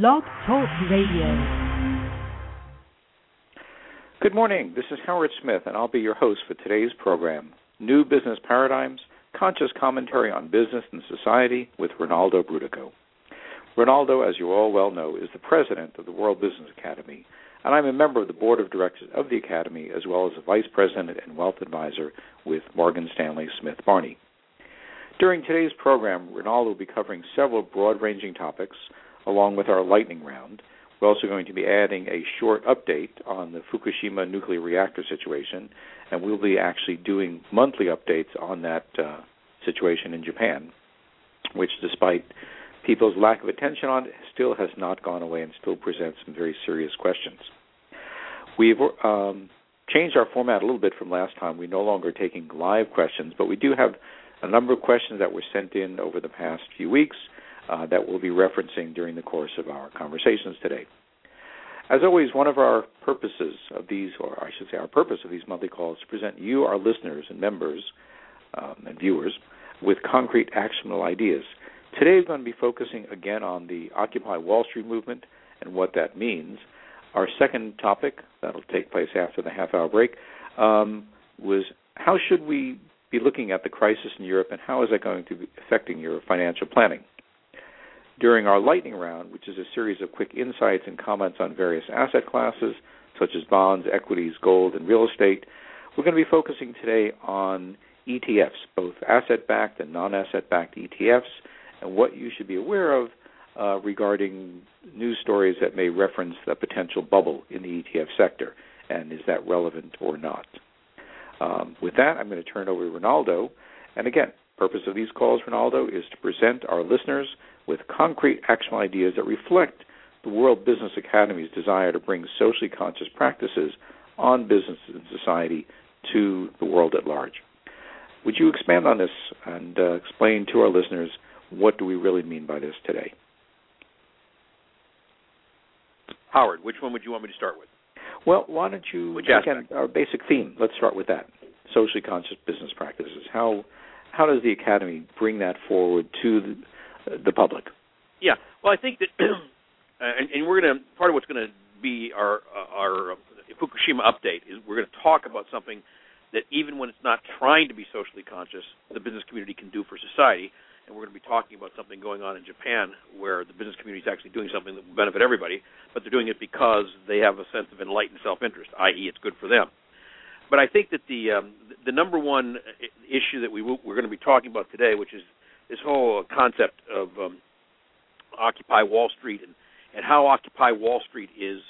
Blog Talk Radio. Good morning. This is Howard Smith, and I'll be your host for today's program New Business Paradigms Conscious Commentary on Business and Society with Rinaldo Brutoco. Rinaldo, as you all well know, is the president of the World Business Academy, and I'm a member of the board of directors of the Academy, as well as a vice president and wealth advisor with Morgan Stanley Smith Barney. During today's program, Rinaldo will be covering several broad ranging topics along with our lightning round. We're also going to be adding a short update on the Fukushima nuclear reactor situation, and we'll be actually doing monthly updates on that uh, situation in Japan, which, despite people's lack of attention on it, still has not gone away and still presents some very serious questions. We've um, changed our format a little bit from last time. We're no longer taking live questions, but we do have a number of questions that were sent in over the past few weeks uh, that we'll be referencing during the course of our conversations today. As always, one of our purposes of these, or I should say, our purpose of these monthly calls, is to present you, our listeners and members um, and viewers, with concrete, actionable ideas. Today, we're going to be focusing again on the Occupy Wall Street movement and what that means. Our second topic, that'll take place after the half hour break, um, was how should we be looking at the crisis in Europe and how is that going to be affecting your financial planning? During our lightning round, which is a series of quick insights and comments on various asset classes, such as bonds, equities, gold, and real estate, we're going to be focusing today on ETFs, both asset backed and non asset backed ETFs, and what you should be aware of uh, regarding news stories that may reference the potential bubble in the ETF sector, and is that relevant or not. Um, with that, I'm going to turn over to Rinaldo. And again, purpose of these calls, Rinaldo, is to present our listeners with concrete actionable ideas that reflect the World Business Academy's desire to bring socially conscious practices on business and society to the world at large. Would you expand on this and uh, explain to our listeners what do we really mean by this today? Howard, which one would you want me to start with? Well, why don't you Which again our basic theme? Let's start with that: socially conscious business practices. How how does the academy bring that forward to the, the public? Yeah, well, I think that, uh, and, and, we're going to part of what's going to be our uh, our Fukushima update is we're going to talk about something that even when it's not trying to be socially conscious, the business community can do for society and we're going to be talking about something going on in Japan where the business community is actually doing something that will benefit everybody, but they're doing it because they have a sense of enlightened self-interest, i.e., it's good for them. But I think that the um, the number one uh, issue that we we're going to be talking about today, which is this whole concept of um, Occupy Wall Street and and how Occupy Wall Street is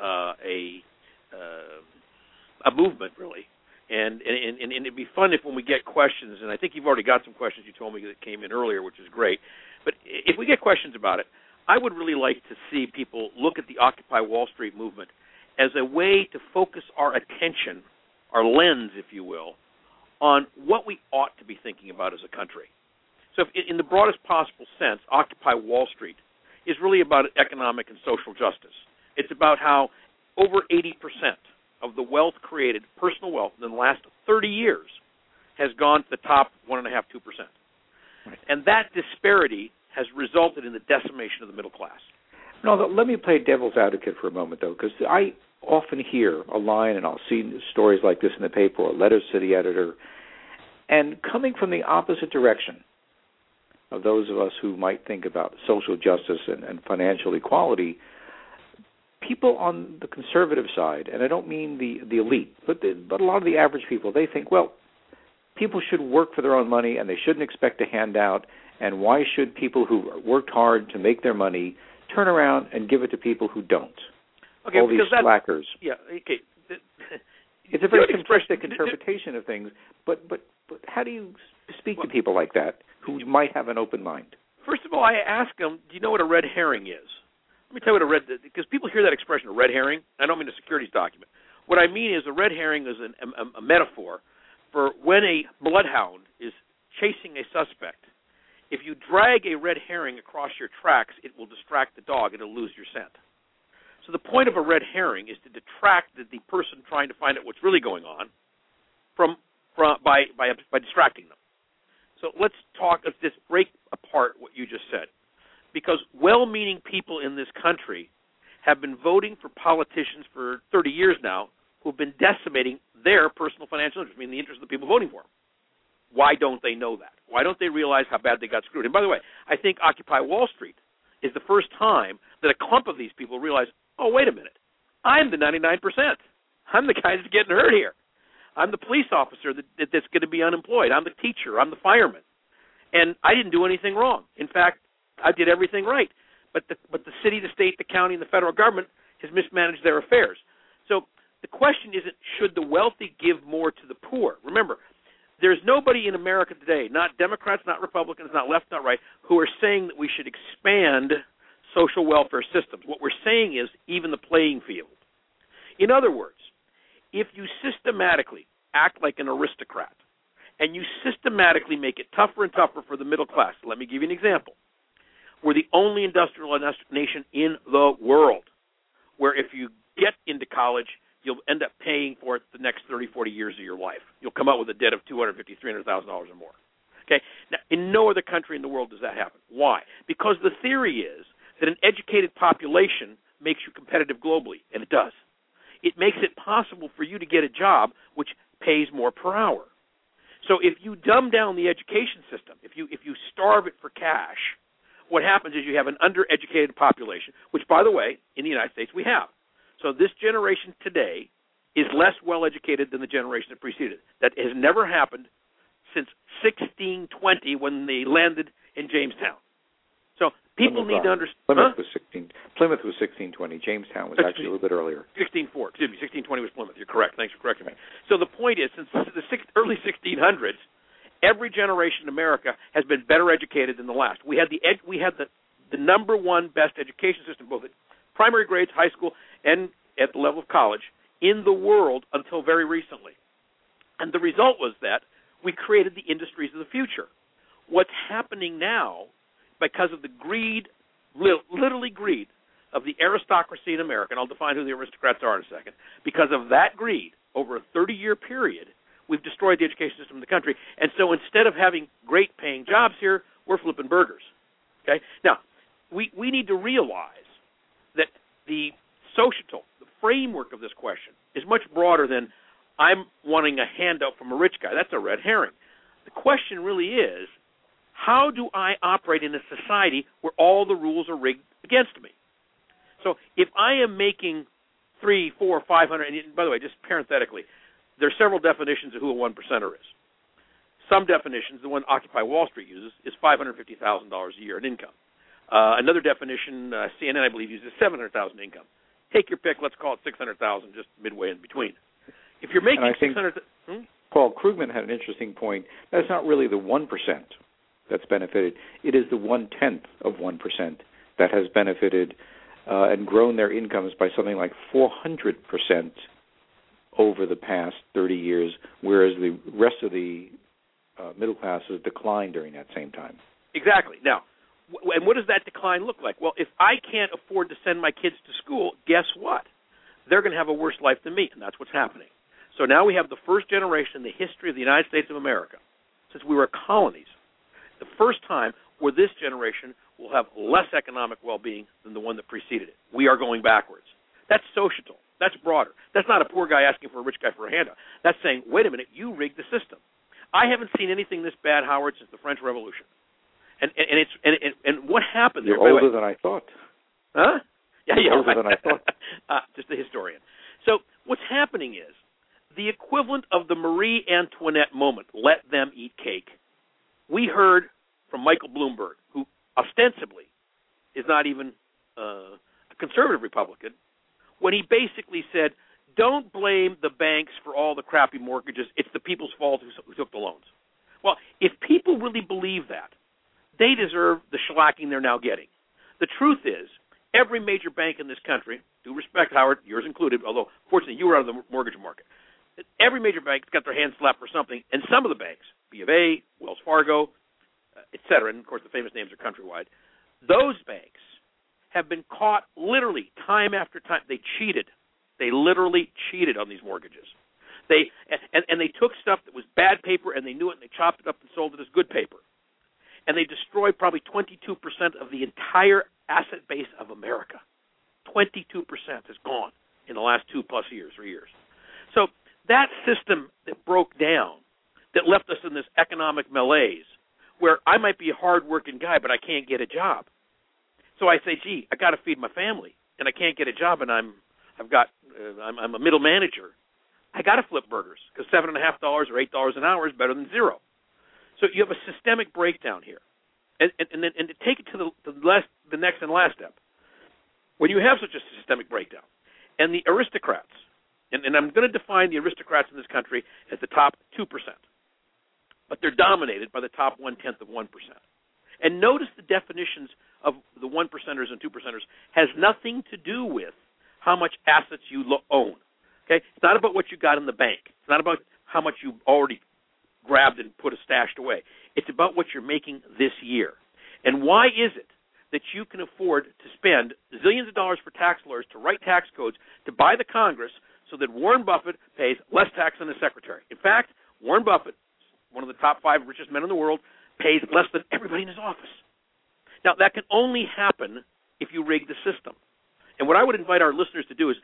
uh, a uh, a movement really and and, and and it'd be fun if when we get questions, and I think you've already got some questions you told me that came in earlier, which is great. But if we get questions about it, I would really like to see people look at the Occupy Wall Street movement as a way to focus our attention, our lens, if you will, on what we ought to be thinking about as a country. So, if, in the broadest possible sense, Occupy Wall Street is really about economic and social justice. It's about how over 80 percent of the wealth created, personal wealth, in the last 30 years has gone to the top 1.5%, 2%. Right. And that disparity has resulted in the decimation of the middle class. Now, let me play devil's advocate for a moment, though, because I often hear a line, and I'll see stories like this in the paper or letters to the editor, and coming from the opposite direction of those of us who might think about social justice and, and financial equality – people on the conservative side, and I don't mean the the elite, but the, but a lot of the average people, they think, well, people should work for their own money, and they shouldn't expect a handout. And why should people who worked hard to make their money turn around and give it to people who don't? Okay, All these slackers. Yeah. Okay. It's a very simplistic interpretation of things, but but but how do you speak well, to people like that who might have an open mind? First of all, I ask them, "Do you know what a red herring is?" Let me tell you what a red because people hear that expression, a red herring. I don't mean a securities document. What I mean is a red herring is an, a, a metaphor for when a bloodhound is chasing a suspect. If you drag a red herring across your tracks, it will distract the dog it'll lose your scent. So the point of a red herring is to detract the, the person trying to find out what's really going on from, from by, by by distracting them. So let's talk. Let's just break apart what you just said because well-meaning people in this country have been voting for politicians for 30 years now who've been decimating their personal financial interest, I mean the interest of the people voting for them. Why don't they know that? Why don't they realize how bad they got screwed? And by the way, I think Occupy Wall Street is the first time that a clump of these people realize, oh, wait a minute, I'm the 99%. I'm the guy that's getting hurt here. I'm the police officer that, that's going to be unemployed. I'm the teacher. I'm the fireman. And I didn't do anything wrong. In fact, I did everything right. But the but the city, the state, the county, and the federal government has mismanaged their affairs. So the question isn't should the wealthy give more to the poor. Remember, there's nobody in America today, not Democrats, not Republicans, not left, not right, who are saying that we should expand social welfare systems. What we're saying is even the playing field. In other words, if you systematically act like an aristocrat and you systematically make it tougher and tougher for the middle class, let me give you an example. We're the only industrial nation in the world where if you get into college, you'll end up paying for it the next 30, 40 years of your life. You'll come out with a debt of 250, 300,000 dollars or more. Okay. Now, in no other country in the world does that happen. Why? Because the theory is that an educated population makes you competitive globally, and it does. It makes it possible for you to get a job which pays more per hour. So if you dumb down the education system, if you if you starve it for cash, what happens is you have an undereducated population, which by the way, in the United States we have. So this generation today is less well educated than the generation that preceded. It. That has never happened since 1620 when they landed in Jamestown. People Plymouth need to understand. Plymouth huh? was 16. Plymouth was 1620. Jamestown was actually a little bit earlier. 1604. Excuse me, 1620 was Plymouth. You're correct. Thanks for correcting me. So the point is, since the six, early 1600s, every generation in America has been better educated than the last. We had the ed, we had the the number one best education system, both at primary grades, high school, and at the level of college in the world until very recently. And the result was that we created the industries of the future. What's happening now, because of the greed, li- literally greed, of the aristocracy in America, and I'll define who the aristocrats are in a second, because of that greed over a 30 year period, we've destroyed the education system in the country. And so instead of having great paying jobs here, we're flipping burgers. Okay? Now, we, we need to realize that the social, the framework of this question is much broader than I'm wanting a handout from a rich guy. That's a red herring. The question really is how do I operate in a society where all the rules are rigged against me? So if I am making three, four, five hundred, and by the way, just parenthetically, there are several definitions of who a one percenter is. Some definitions, the one Occupy Wall Street uses, is five hundred fifty thousand dollars a year in income. Uh, another definition, uh, CNN I believe uses seven hundred thousand income. Take your pick. Let's call it six hundred thousand, just midway in between. If you're making six hundred, hmm? Paul Krugman had an interesting point. That's not really the 1% that's benefited. It is the one tenth of 1% that has benefited uh, and grown their incomes by something like 400% over the past 30 years, whereas the rest of the uh, middle class has declined during that same time. Exactly. Now, w- and what does that decline look like? Well, if I can't afford to send my kids to school, guess what? They're going to have a worse life than me, and that's what's happening. So now we have the first generation in the history of the United States of America, since we were colonies, the first time where this generation will have less economic well-being than the one that preceded it. We are going backwards. That's societal. That's broader. That's not a poor guy asking for a rich guy for a handout. That's saying, wait a minute, you rigged the system. I haven't seen anything this bad, Howard, since the French Revolution. And and, and it's and, and and what happened You're there? way- older than I thought. Huh? Yeah, yeah. older right. than I thought. uh, just a historian. So what's happening is the equivalent of the Marie Antoinette moment. Let them eat cake. We heard from Michael Bloomberg, who ostensibly is not even uh, a conservative Republican, when he basically said, "Don't blame the banks for all the crappy mortgages. It's the people's fault who, who took the loans." Well, if people really believe that, they deserve the shellacking they're now getting. The truth is, every major bank in this country, due respect, Howard, yours included, although fortunately you were out of the mortgage market, every major bank's got their hands slapped for something, and some of the banks, B of A, Wells Fargo, uh, et cetera, and of course the famous names are countrywide, those banks have been caught literally time after time. They cheated. They literally cheated on these mortgages. They and, and they took stuff that was bad paper and they knew it and they chopped it up and sold it as good paper. and they destroyed probably 22% of the entire asset base of America. 22% is gone in the last two plus years, three years. So that system that broke down, that left us in this economic malaise, where I might be a hard-working guy, but I can't get a job. So I say, gee, I got to feed my family, and I can't get a job, and I'm, I've got, uh, I'm, I'm a middle manager. I got to flip burgers because seven and a half dollars or eight dollars an hour is better than zero. So you have a systemic breakdown here, and and and, then, and to take it to the the, last, the next and last step, when you have such a systemic breakdown, and the aristocrats, and, and I'm going to define the aristocrats in this country as the top two percent, but they're dominated by the top one tenth of one percent. And notice the definitions of the one percenters and two percenters has nothing to do with how much assets you lo- own. Okay, it's not about what you got in the bank. It's not about how much you already grabbed and put a stashed away. It's about what you're making this year. And why is it that you can afford to spend zillions of dollars for tax lawyers to write tax codes to buy the Congress so that Warren Buffett pays less tax than his secretary? In fact, Warren Buffett, one of the top five richest men in the world, pays less than everybody in his office. Now, that can only happen if you rig the system. And what I would invite our listeners to do is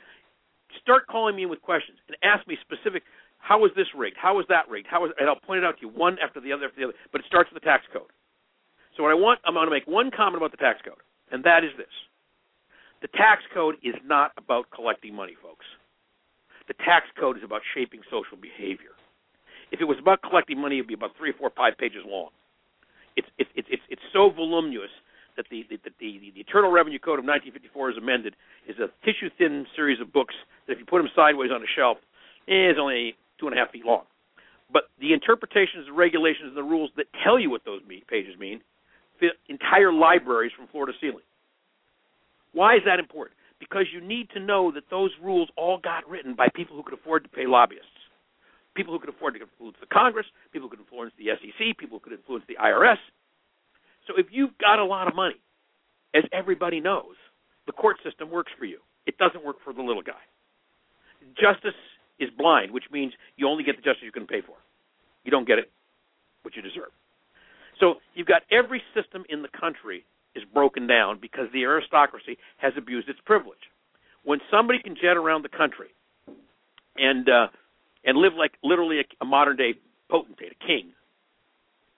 start calling me in with questions and ask me specific how is this rigged? How is that rigged? How is, and I'll point it out to you one after the other after the other. But it starts with the tax code. So what I want, I'm going to make one comment about the tax code, and that is this: the tax code is not about collecting money, folks. The tax code is about shaping social behavior. If it was about collecting money, it'd be about three, four, five pages long. It's it's it's it's so voluminous that the the, the the the Internal Revenue Code of 1954 is amended is a tissue thin series of books that if you put them sideways on a shelf eh, is only two and a half feet long. But the interpretations, the regulations, and the rules that tell you what those pages mean fit entire libraries from floor to ceiling. Why is that important? Because you need to know that those rules all got written by people who could afford to pay lobbyists, people who could afford to influence the Congress, people who could influence the SEC, people who could influence the IRS. So if you've got a lot of money, as everybody knows, the court system works for you. It doesn't work for the little guy. Justice is blind, which means you only get the justice you can pay for. You don't get it what you deserve. So you've got every system in the country is broken down because the aristocracy has abused its privilege. When somebody can jet around the country and uh, and live like literally a, a modern day potentate, a king,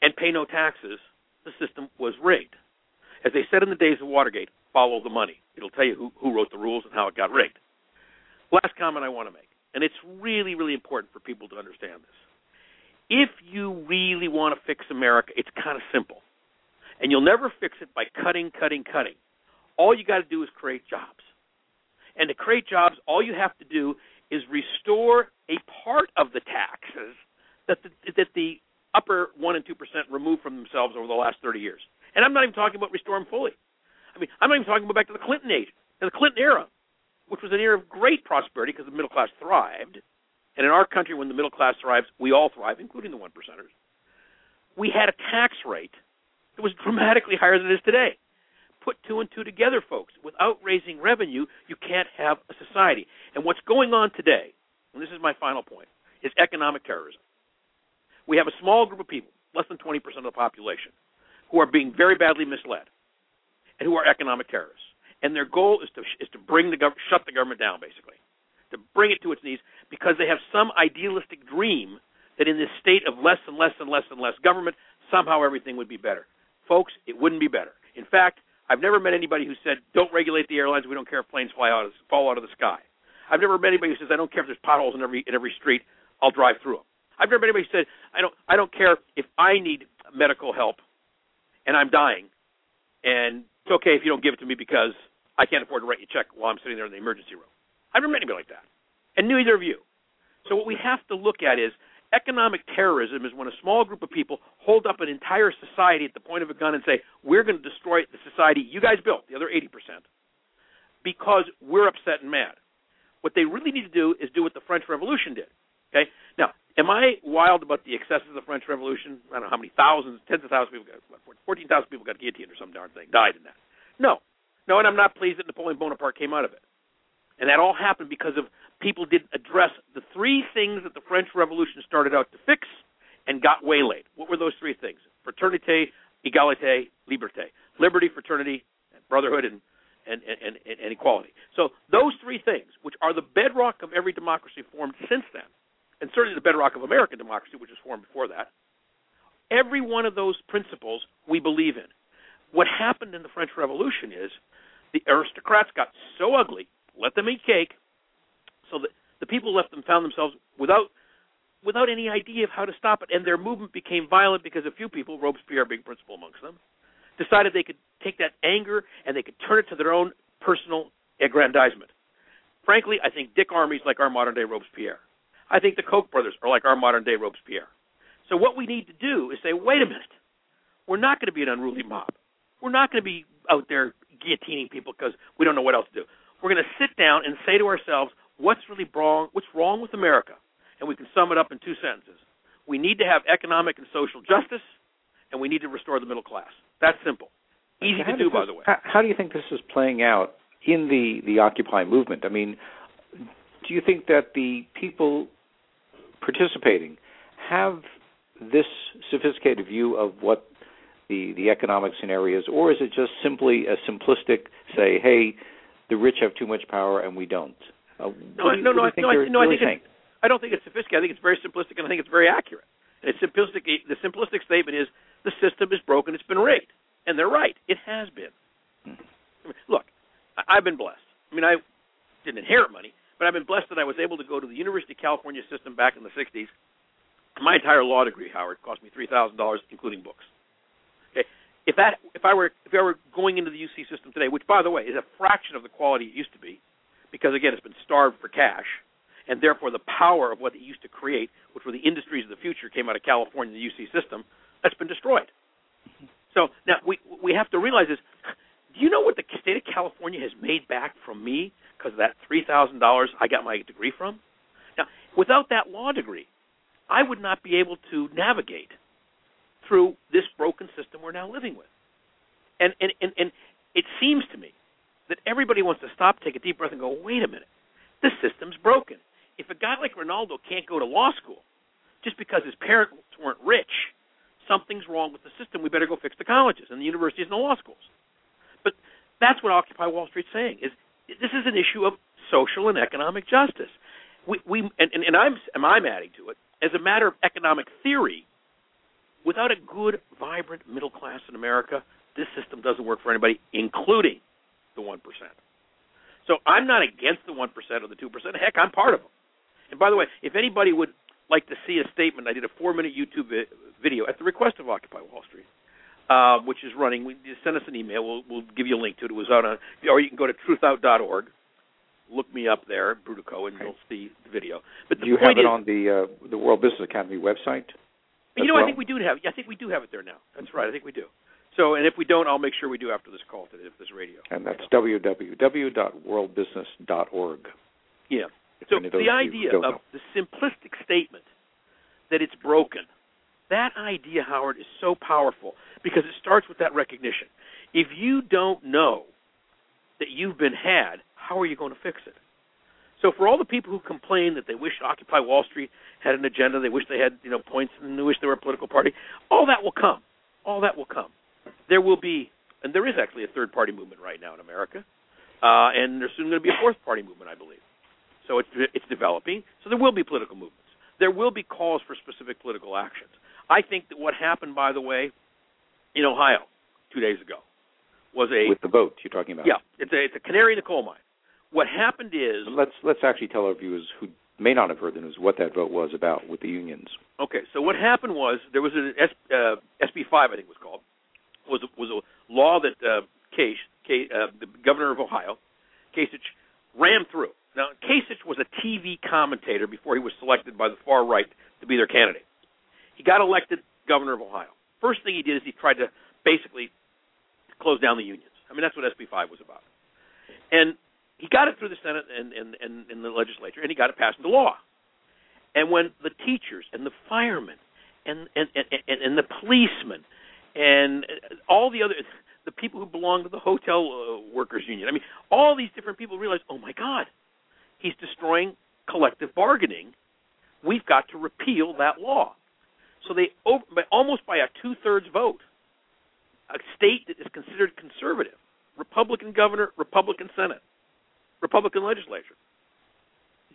and pay no taxes, the system was rigged. As they said in the days of Watergate, follow the money. It'll tell you who, who wrote the rules and how it got rigged. Last comment I want to make and it's really, really important for people to understand this. If you really want to fix America, it's kind of simple. And you'll never fix it by cutting, cutting, cutting. All you got to do is create jobs. And to create jobs, all you have to do is restore a part of the taxes that the, that the upper 1 and 2% removed from themselves over the last 30 years. And I'm not even talking about restore them fully. I mean, I'm not even talking about back to the Clinton age, the Clinton era which was an era of great prosperity because the middle class thrived. And in our country, when the middle class thrives, we all thrive, including the one percenters. We had a tax rate that was dramatically higher than it is today. Put two and two together, folks. Without raising revenue, you can't have a society. And what's going on today, and this is my final point, is economic terrorism. We have a small group of people, less than 20% of the population, who are being very badly misled and who are economic terrorists and their goal is to is to bring the gov- shut the government down, basically, to bring it to its knees, because they have some idealistic dream that in this state of less and less and less and less government, somehow everything would be better. Folks, it wouldn't be better. In fact, I've never met anybody who said, "Don't regulate the airlines. We don't care if planes fly out fall out of the sky." I've never met anybody who says, "I don't care if there's potholes in every in every street. I'll drive through them." I've never met anybody who said, "I don't I don't care if I need medical help and I'm dying, and it's okay if you don't give it to me because I can't afford to write you a check while I'm sitting there in the emergency room. I've never met anybody like that, and neither of you. So what we have to look at is economic terrorism is when a small group of people hold up an entire society at the point of a gun and say, "We're going to destroy the society you guys built, the other 80%, because we're upset and mad." What they really need to do is do what the French Revolution did. Okay. Now, am I wild about the excesses of the French Revolution? I don't know how many thousands, tens of thousands of people got, what, 14,000 people got guillotined or some darn thing, died in that. No, no, and I'm not pleased that Napoleon Bonaparte came out of it. And that all happened because of people didn't address the three things that the French Revolution started out to fix and got waylaid. What were those three things? Fraternité, egalite, liberté, liberty, fraternity, brotherhood, and and, and, and, and equality. So those three things, which are the bedrock of every democracy formed since then, and certainly the bedrock of American democracy, which was formed before that, every one of those principles we believe in. What happened in the French Revolution is the aristocrats got so ugly, let them eat cake, so that the people left them found themselves without without any idea of how to stop it, and their movement became violent because a few people, Robespierre being principal amongst them, decided they could take that anger and they could turn it to their own personal aggrandizement. Frankly, I think Dick Armey's like our modern day Robespierre. I think the Koch brothers are like our modern day Robespierre. So what we need to do is say, wait a minute, we're not going to be an unruly mob. We're not going to be out there guillotining people because we don't know what else to do. We're going to sit down and say to ourselves, what's really wrong? What's wrong with America? And we can sum it up in two sentences. We need to have economic and social justice, and we need to restore the middle class. That's simple. Easy to do, by the way. How, how do you think this is playing out in the the Occupy movement? I mean, do you think that the people participating have this sophisticated view of what the the economic scenarios, or is it just simply a simplistic say, "Hey, the rich have too much power and we don't"? Uh, no, do, no, no, I, no, I, no, I think it's, I don't think it's sophisticated. I think it's very simplistic, and I think it's very accurate. And it's simplistic. The simplistic statement is the system is broken. It's been rigged, and they're right. It has been. Hmm. I mean, look, I've been blessed. I mean, I didn't inherit money, but I've been blessed that I was able to go to the University of California system back in the '60s. My entire law degree, Howard, cost me three thousand dollars, including books. Okay, if that if I were if I were going into the UC system today, which by the way is a fraction of the quality it used to be, because again it's been starved for cash, and therefore the power of what it used to create, which were the industries of the future, came out of California, the UC system, that's been destroyed. So now we we have to realize is, do you know what the state of California has made back from me because of that three thousand dollars I got my degree from? Now, without that law degree, I would not be able to navigate through this broken system we're now living with. And and and, and it seems to me that everybody wants to stop, take a deep breath, and go, wait a minute, this system's broken. If a guy like Rinaldo can't go to law school just because his parents weren't rich, something's wrong with the system. We better go fix the colleges and the universities and the law schools. But that's what Occupy Wall Street's saying is this is an issue of social and economic justice. We, we and, and, and I'm and I'm adding to it as a matter of economic theory. Without a good, vibrant middle class in America, this system doesn't work for anybody, including the one percent. So I'm not against the one percent or the two percent. Heck, I'm part of them. And by the way, if anybody would like to see a statement, I did a four-minute YouTube vi- video at the request of Occupy Wall Street, uh, which is running. We, send us an email. We'll, we'll give you a link to it. It was out on or you can go to truthout.org. Look me up there, Brutoco, and you'll see the video. But the Do you have it is, on the uh, the World Business Academy website? you know, I think we do have. I think we do have it there now. That's right. I think we do. So, and if we don't, I'll make sure we do after this call today, if this radio. And that's www.worldbusiness.org. Yeah. If So any of those the idea of know. the simplistic statement that it's broken, that idea, Howard, is so powerful because it starts with that recognition. If you don't know that you've been had, how are you going to fix it? So for all the people who complain that they wish Occupy Wall Street had an agenda, they wish they had you know points, and they wish they were a political party, all that will come. All that will come. There will be, and there is actually a third party movement right now in America, uh, and there's soon going to be a fourth party movement, I believe. So it's it's developing. So there will be political movements. There will be calls for specific political actions. I think that what happened, by the way, in Ohio two days ago, was a with the vote you're talking about. yeah, it's a it's a canary in the coal mine. What happened is Let's let's actually tell our viewers who may not have heard the news what that vote was about with the unions. Okay, so what happened was there was an S, uh, SB five, I think it was called, was was a law that uh, Case, Case uh, the governor of Ohio, Kasich, ran through. Now Kasich was a TV commentator before he was selected by the far right to be their candidate. He got elected governor of Ohio. First thing he did is he tried to basically close down the unions. I mean that's what SB five was about, and he got it through the Senate and and and, and the legislature, and he got it passed into law. And when the teachers and the firemen and and and, and the policemen and all the other the people who belong to the hotel uh, workers union, I mean, all these different people realize, oh my God, he's destroying collective bargaining. We've got to repeal that law. So they, by, almost by a two-thirds vote, a state that is considered conservative, Republican governor, Republican Senate, Republican legislature,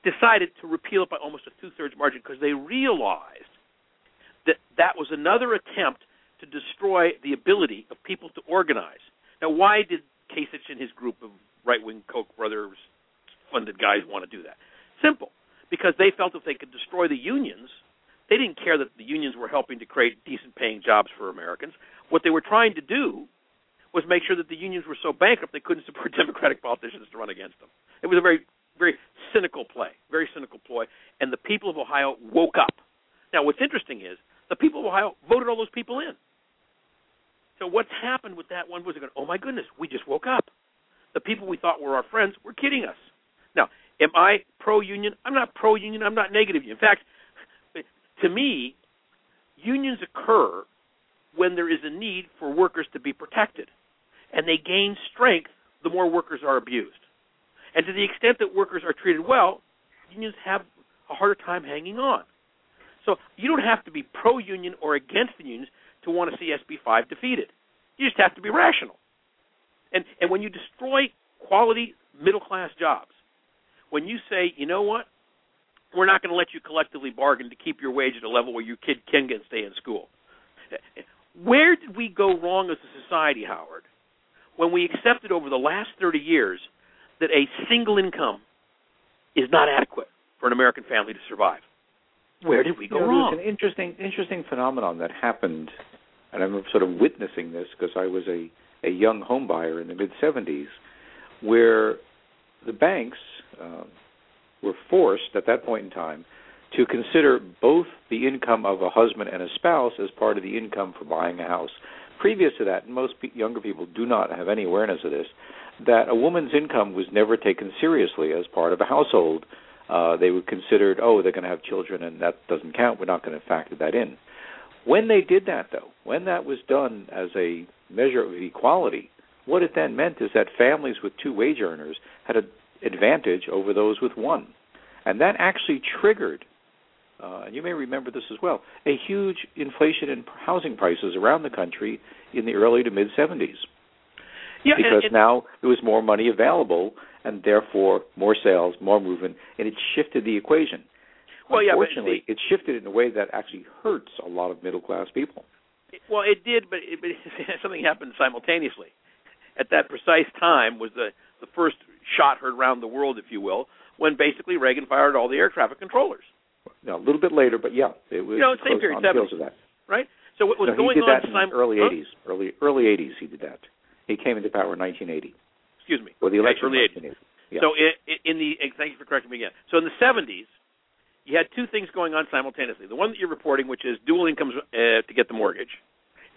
decided to repeal it by almost a two-thirds margin because they realized that that was another attempt to destroy the ability of people to organize. Now, why did Kasich and his group of right-wing Koch brothers funded guys want to do that? Simple, because they felt if they could destroy the unions, they didn't care that the unions were helping to create decent-paying jobs for Americans. What they were trying to do was make sure that the unions were so bankrupt they couldn't support Democratic politicians to run against them. It was a very, very cynical play, very cynical ploy, and the people of Ohio woke up. Now, what's interesting is the people of Ohio voted all those people in. So what's happened with that one was going, oh my goodness, we just woke up. The people we thought were our friends were kidding us. Now, am I pro-union? I'm not pro-union. I'm not negative. In fact, to me, unions occur when there is a need for workers to be protected, and they gain strength the more workers are abused. And to the extent that workers are treated well, unions have a harder time hanging on. So you don't have to be pro-union or against the unions to want to see SB5 defeated. You just have to be rational. And and when you destroy quality middle class jobs, when you say, you know what, we're not going to let you collectively bargain to keep your wage at a level where your kid can get stay in school. Where did we go wrong as a society, Howard, when we accepted over the last 30 years that a single income is not adequate for an American family to survive? Where did we go you know, wrong? There's an interesting, interesting phenomenon that happened, and I'm sort of witnessing this because I was a a young home buyer in the mid 70s, where the banks um, were forced at that point in time to consider both the income of a husband and a spouse as part of the income for buying a house. Previous to that, and most younger people do not have any awareness of this, that a woman's income was never taken seriously as part of a household. Uh, they were considered, oh, they're going to have children, and that doesn't count. We're not going to factor that in. When they did that, though, when that was done as a measure of equality, what it then meant is that families with two wage earners had an advantage over those with one. And that actually triggered, uh, and you may remember this as well, a huge inflation in housing prices around the country in the early to mid 70s. Yeah, because and, now there was more money available, and therefore more sales, more movement, and it shifted the equation. Well, yeah, but Unfortunately, it shifted in a way that actually hurts a lot of middle class people. Well, it did, but, it, but something happened simultaneously. At that precise time was the the first shot heard around the world, if you will, when basically Reagan fired all the air traffic controllers. Now, a little bit later, but yeah, it was You know, same period, on the heels 70s. of that. Right. So what was no, going he did on that in sim- the early huh? 80s. Early early 80s, he did that. He came into power in 1980, Excuse me. or the election. early of 80s. 1980. Yeah. So in, in the thank you for correcting me again. So in the 70s, you had two things going on simultaneously. The one that you're reporting, which is dual incomes uh, to get the mortgage,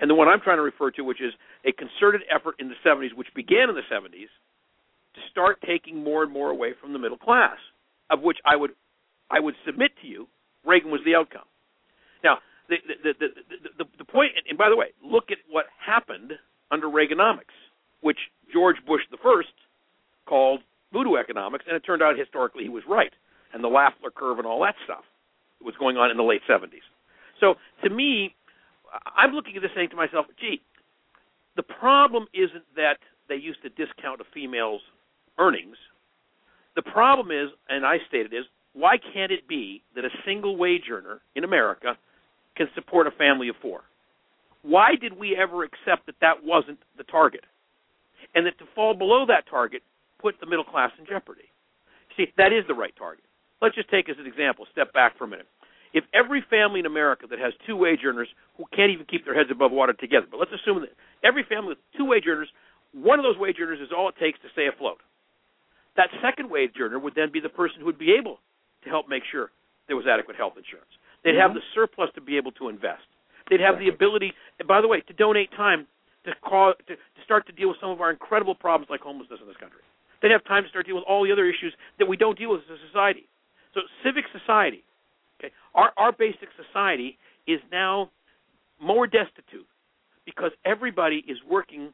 and the one I'm trying to refer to, which is a concerted effort in the 70s, which began in the 70s, to start taking more and more away from the middle class, of which I would I would submit to you, Reagan was the outcome. Now, the the the the, the, the point, and by the way, look at what happened under Reaganomics, which George Bush the first called voodoo economics, and it turned out historically he was right, and the Laffer curve and all that stuff was going on in the late 70s. So to me, I'm looking at this saying to myself, gee, the problem isn't that they used to discount a female's earnings. The problem is, and I stated is, why can't it be that a single wage earner in America can support a family of four? Why did we ever accept that that wasn't the target? And that to fall below that target put the middle class in jeopardy. See, that is the right target. Let's just take as an example, step back for a minute. If every family in America that has two wage earners who can't even keep their heads above water together, but let's assume that every family with two wage earners, one of those wage earners is all it takes to stay afloat. That second wage earner would then be the person who would be able to help make sure there was adequate health insurance. They'd have mm-hmm. the surplus to be able to invest. They'd have the ability, by the way, to donate time to call to, to start to deal with some of our incredible problems like homelessness in this country. They'd have time to start dealing with all the other issues that we don't deal with as a society. So civic society, okay, our our basic society is now more destitute because everybody is working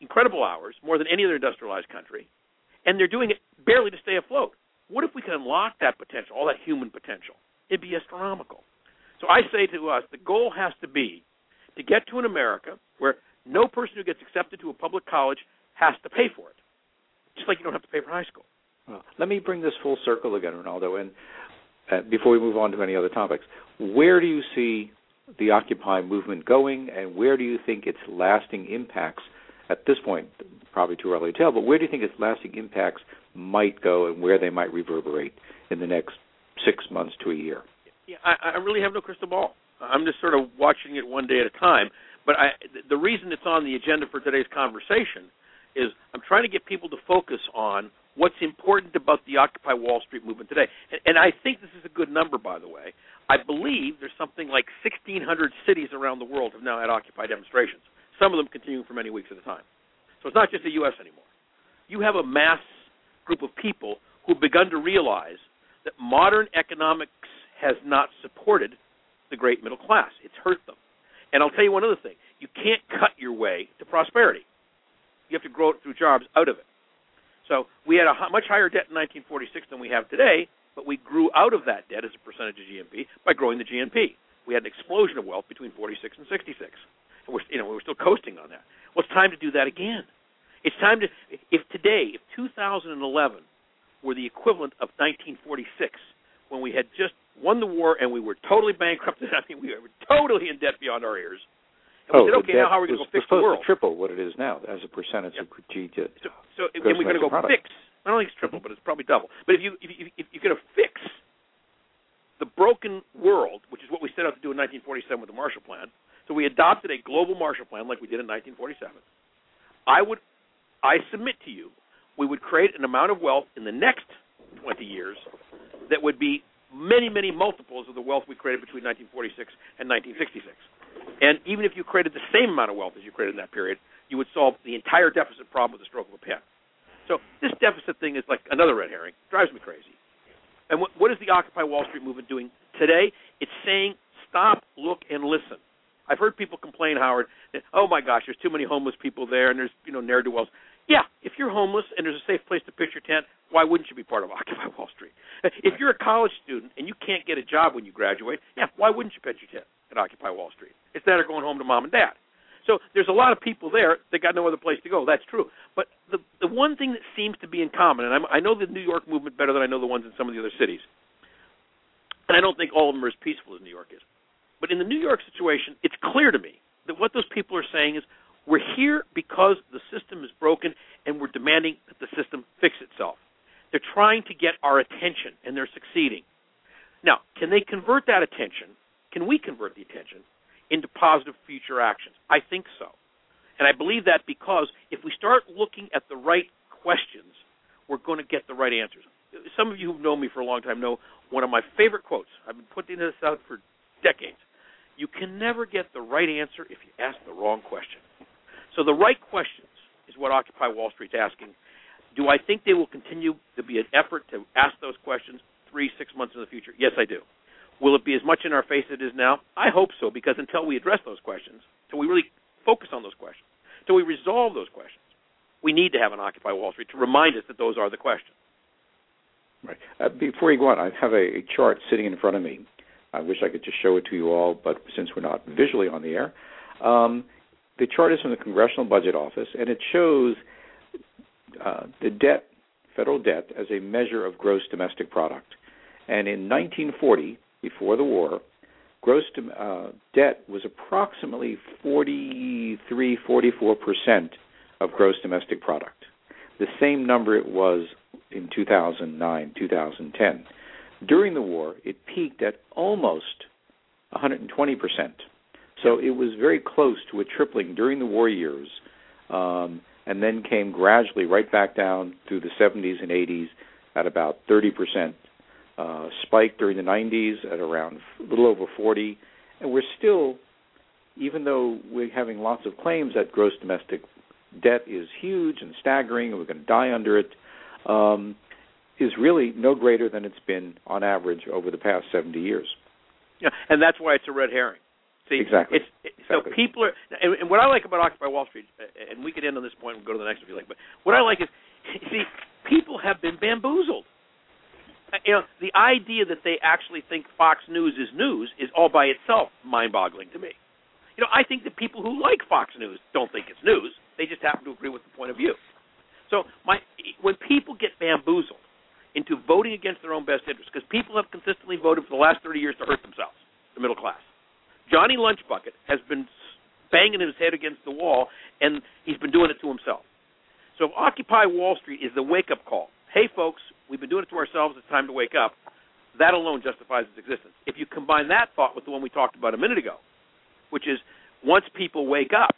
incredible hours, more than any other industrialized country, and they're doing it barely to stay afloat. What if we could unlock that potential, all that human potential? It'd be astronomical. So I say to us, the goal has to be to get to an America where no person who gets accepted to a public college has to pay for it, just like you don't have to pay for high school. Well, let me bring this full circle again, Rinaldo, and uh, before we move on to any other topics, where do you see the Occupy movement going, and where do you think its lasting impacts at this point? Probably too early to tell, but where do you think its lasting impacts might go, and where they might reverberate in the next six months to a year? Yeah, I, I really have no crystal ball. I'm just sort of watching it one day at a time. But I, the reason it's on the agenda for today's conversation is I'm trying to get people to focus on what's important about the Occupy Wall Street movement today. And, and I think this is a good number, by the way. I believe there's something like 1,600 cities around the world have now had Occupy demonstrations. Some of them continuing for many weeks at a time. So it's not just the U.S. anymore. You have a mass group of people who've begun to realize that modern economics has not supported the great middle class. It's hurt them. And I'll tell you one other thing: you can't cut your way to prosperity. You have to grow it through jobs out of it. So we had a much higher debt in 1946 than we have today, but we grew out of that debt as a percentage of GNP by growing the GNP. We had an explosion of wealth between 46 and 66. And we're, you know, we're still coasting on that. Well, it's time to do that again. It's time to, if today, if 2011 were the equivalent of 1946, when we had just won the war and we were totally bankrupted, I mean, we were totally in debt beyond our ears, and we oh, said, okay, now how are we going to fix the world? To triple what it is now as a percentage yep. of G to uh, so, so and we're going to go product. fix. I don't think it's triple, but it's probably double. But if you if, you, if you're going to fix the broken world, which is what we set out to do in 1947 with the Marshall Plan, so we adopted a global Marshall Plan like we did in 1947. I would, I submit to you, we would create an amount of wealth in the next 20 years that would be many, many multiples of the wealth we created between 1946 and 1966. And even if you created the same amount of wealth as you created in that period, you would solve the entire deficit problem with the stroke of a pen. So this deficit thing is like another red herring. It drives me crazy. And what, what is the Occupy Wall Street movement doing today? It's saying stop, look, and listen. I've heard people complain, Howard, that, oh my gosh, there's too many homeless people there, and there's you know ne'er do wells. Yeah, if you're homeless and there's a safe place to pitch your tent, why wouldn't you be part of Occupy Wall Street? If you're a college student and you can't get a job when you graduate, yeah, why wouldn't you pitch your tent at Occupy Wall Street? It's that or going home to mom and dad. So there's a lot of people there that got no other place to go. That's true. But the the one thing that seems to be in common, and I'm, I know the New York movement better than I know the ones in some of the other cities, and I don't think all of them are as peaceful as New York is. But in the New York situation, it's clear to me that what those people are saying is we're here because the system is broken and we're demanding that the system fix itself. They're trying to get our attention and they're succeeding. Now, can they convert that attention? Can we convert the attention into positive future actions? I think so. And I believe that because if we start looking at the right questions, we're going to get the right answers. Some of you who've known me for a long time know one of my favorite quotes. I've been putting this out for decades. You can never get the right answer if you ask the wrong question. So the right questions is what Occupy Wall Street's asking. Do I think they will continue to be an effort to ask those questions three, six months in the future? Yes, I do. Will it be as much in our face as it is now? I hope so, because until we address those questions, until we really focus on those questions, until we resolve those questions, we need to have an Occupy Wall Street to remind us that those are the questions. Right. Uh, before you go on, I have a, a chart sitting in front of me. I wish I could just show it to you all, but since we're not visually on the air, um, the chart is from the Congressional Budget Office, and it shows uh, the debt, federal debt, as a measure of gross domestic product. And in 1940, before the war, gross uh, debt was approximately 43, 44 percent of gross domestic product. The same number it was in 2009, 2010. During the war, it peaked at almost 120 percent. So it was very close to a tripling during the war years, um, and then came gradually right back down through the 70s and 80s at about 30 percent uh, spiked during the 90s at around a little over 40, and we're still, even though we're having lots of claims that gross domestic debt is huge and staggering, and we're going to die under it, um, is really no greater than it's been on average over the past 70 years. Yeah, and that's why it's a red herring. See, exactly. It's, it, exactly. So people are, and, and what I like about Occupy Wall Street, uh, and we could end on this point and go to the next if you like, but what I like is, see, people have been bamboozled uh, you know, the idea that they actually think Fox News is news is all by itself mind-boggling to me. You know, I think that people who like Fox News don't think it's news. They just happen to agree with the point of view. So my when people get bamboozled into voting against their own best interest, because people have consistently voted for the last 30 years to hurt themselves, the middle class. Johnny Lunchbucket has been banging his head against the wall, and he's been doing it to himself. So if Occupy Wall Street is the wake-up call, hey folks, we've been doing it to ourselves. It's time to wake up. That alone justifies its existence. If you combine that thought with the one we talked about a minute ago, which is once people wake up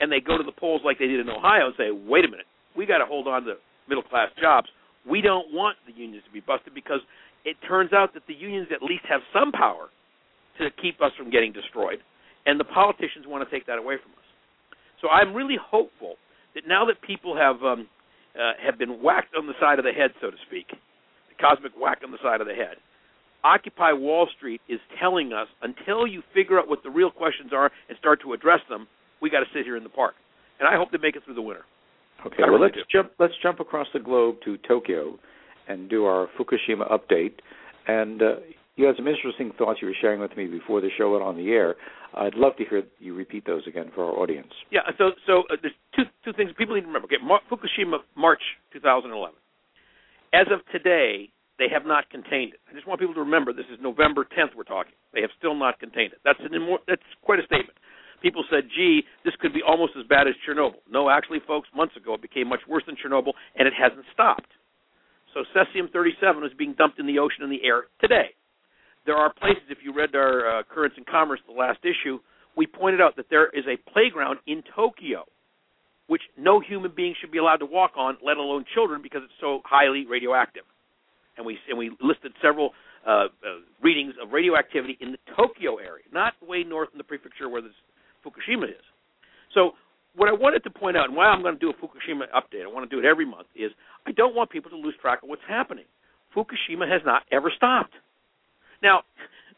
and they go to the polls like they did in Ohio and say, wait a minute, we got to hold on to middle class jobs. We don't want the unions to be busted because it turns out that the unions at least have some power to keep us from getting destroyed, and the politicians want to take that away from us. So I'm really hopeful that now that people have um, uh, have been whacked on the side of the head, so to speak, the cosmic whack on the side of the head, Occupy Wall Street is telling us until you figure out what the real questions are and start to address them, we got to sit here in the park. And I hope they make it through the winter. Okay, well let's jump let's jump across the globe to Tokyo and do our Fukushima update. And uh, you had some interesting thoughts you were sharing with me before the show went on the air. I'd love to hear you repeat those again for our audience. Yeah, so so uh, there's two two things people need to remember. Okay, Mar- Fukushima, March 2011. As of today, they have not contained it. I just want people to remember this is November 10th we're talking. They have still not contained it. That's an immor- that's quite a statement. People said, "Gee, this could be almost as bad as Chernobyl." No, actually, folks, months ago it became much worse than Chernobyl, and it hasn't stopped. So cesium-37 is being dumped in the ocean and the air today. There are places. If you read our uh, Currents in Commerce, the last issue, we pointed out that there is a playground in Tokyo, which no human being should be allowed to walk on, let alone children, because it's so highly radioactive and we and we listed several uh, uh, readings of radioactivity in the Tokyo area, not way north in the prefecture where this Fukushima is. So what I wanted to point out, and why I'm going to do a Fukushima update, I want to do it every month, is I don't want people to lose track of what's happening. Fukushima has not ever stopped. Now,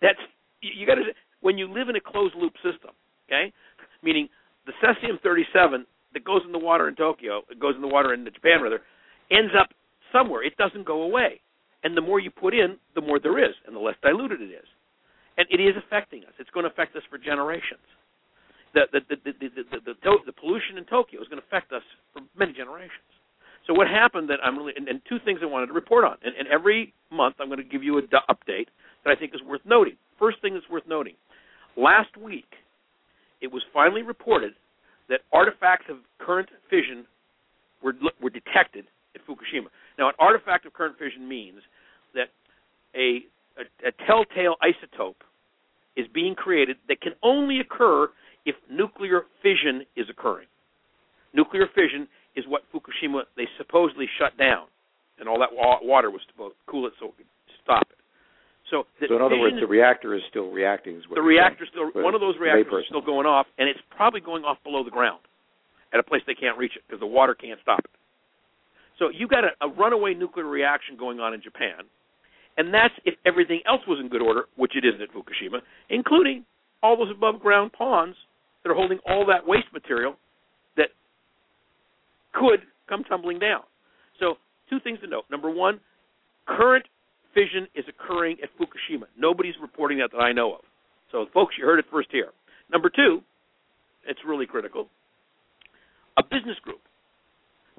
that's you got to when you live in a closed loop system, okay? Meaning the cesium 37 that goes in the water in Tokyo, it goes in the water in Japan rather, ends up somewhere. It doesn't go away. And the more you put in, the more there is, and the less diluted it is. And it is affecting us. It's going to affect us for generations. The the the the the, the, the, the pollution in Tokyo is going to affect us for many generations. So what happened that I'm really and, and two things I wanted to report on, and, and every month I'm going to give you an update that I think is worth noting. First thing that's worth noting: last week, it was finally reported that artifacts of current fission were were detected at Fukushima. Now, an artifact of current fission means that a, a, a telltale isotope is being created that can only occur if nuclear fission is occurring. Nuclear fission is what Fukushima they supposedly shut down, and all that wa- water was to cool it so it could stop it. So, so in other words, the reactor is still reacting. the reactor still one of those reactors is still going off, and it's probably going off below the ground at a place they can't reach it because the water can't stop it. So you've got a, a runaway nuclear reaction going on in Japan, and that's if everything else was in good order, which it isn't at Fukushima, including all those above ground ponds that are holding all that waste material that could come tumbling down. So, two things to note. Number one, current fission is occurring at Fukushima. Nobody's reporting that that I know of. So, folks, you heard it first here. Number two, it's really critical. A business group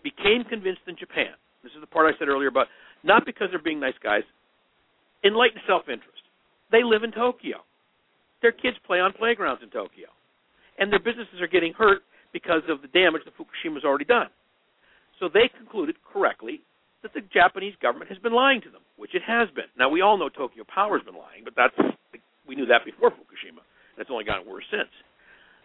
became convinced in Japan. This is the part I said earlier about not because they're being nice guys, enlightened self interest. They live in Tokyo. Their kids play on playgrounds in Tokyo. And their businesses are getting hurt because of the damage that Fukushima's already done. So they concluded correctly that the Japanese government has been lying to them, which it has been. Now we all know Tokyo Power's been lying, but that's we knew that before Fukushima. It's only gotten worse since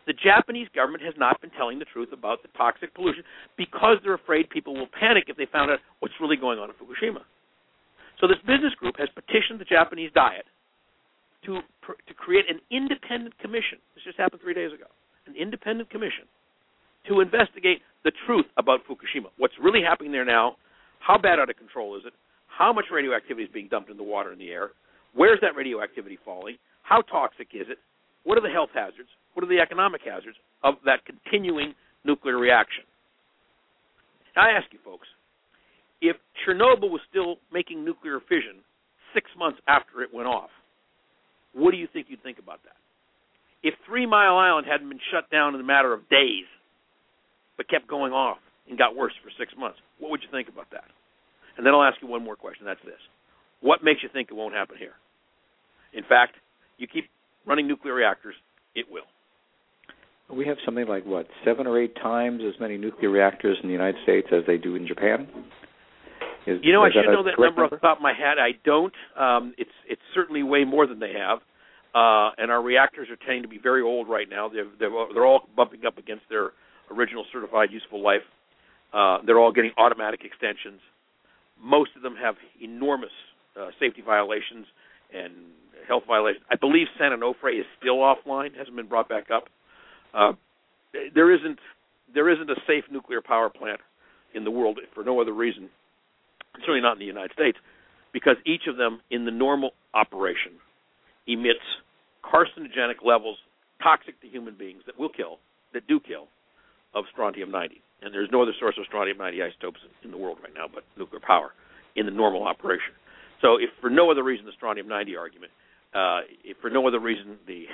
the Japanese government has not been telling the truth about the toxic pollution because they're afraid people will panic if they found out what's really going on in Fukushima. So this business group has petitioned the Japanese Diet to to create an independent commission. This just happened three days ago. An independent commission to investigate the truth about Fukushima. What's really happening there now? How bad out of control is it? How much radioactivity is being dumped in the water and the air? Where's that radioactivity falling? How toxic is it? What are the health hazards? What are the economic hazards of that continuing nuclear reaction? Now, I ask you folks, if Chernobyl was still making nuclear fission six months after it went off, what do you think you'd think about that? If Three Mile Island hadn't been shut down in a matter of days, but kept going off and got worse for six months, what would you think about that? And then I'll ask you one more question. That's this: What makes you think it won't happen here? In fact, you keep running nuclear reactors, it will. We have something like what seven or eight times as many nuclear reactors in the United States as they do in Japan. Is, you know, I should know that number, off the top of my head. I don't. Um, it's it's certainly way more than they have. Uh, and our reactors are tending to be very old right now. They're, they're they're all bumping up against their original certified useful life. Uh, they're all getting automatic extensions. Most of them have enormous uh, safety violations and health violations. I believe San Onofre is still offline, hasn't been brought back up. Uh, there isn't there isn't a safe nuclear power plant in the world for no other reason, certainly not in the United States, because each of them in the normal operation emits carcinogenic levels toxic to human beings that will kill, that do kill, of strontium 90. And there's no other source of strontium 90 isotopes in the world right now but nuclear power in the normal operation. So, if for no other reason the strontium 90 argument, uh, if for no other reason the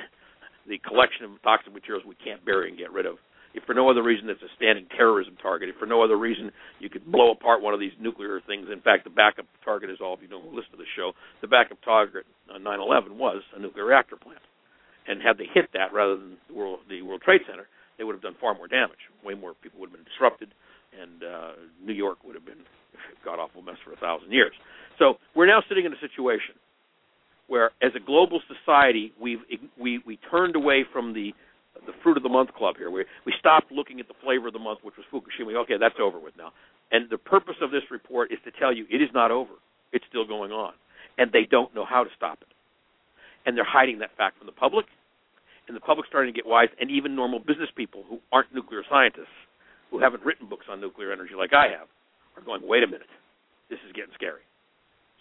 the collection of toxic materials we can't bury and get rid of, if for no other reason it's a standing terrorism target, if for no other reason you could blow apart one of these nuclear things. In fact, the backup target is all of you who listen to the show. The backup target on 9/11 was a nuclear reactor plant, and had they hit that rather than the World, the World Trade Center, they would have done far more damage. Way more people would have been disrupted, and uh, New York would have been god awful mess for a thousand years. So we're now sitting in a situation where, as a global society, we've we we turned away from the the fruit of the month club here. We we stopped looking at the flavor of the month, which was Fukushima. Okay, that's over with now. And the purpose of this report is to tell you it is not over. It's still going on, and they don't know how to stop it. And they're hiding that fact from the public, and the public's starting to get wise. And even normal business people who aren't nuclear scientists, who haven't written books on nuclear energy like I have, are going, wait a minute, this is getting scary.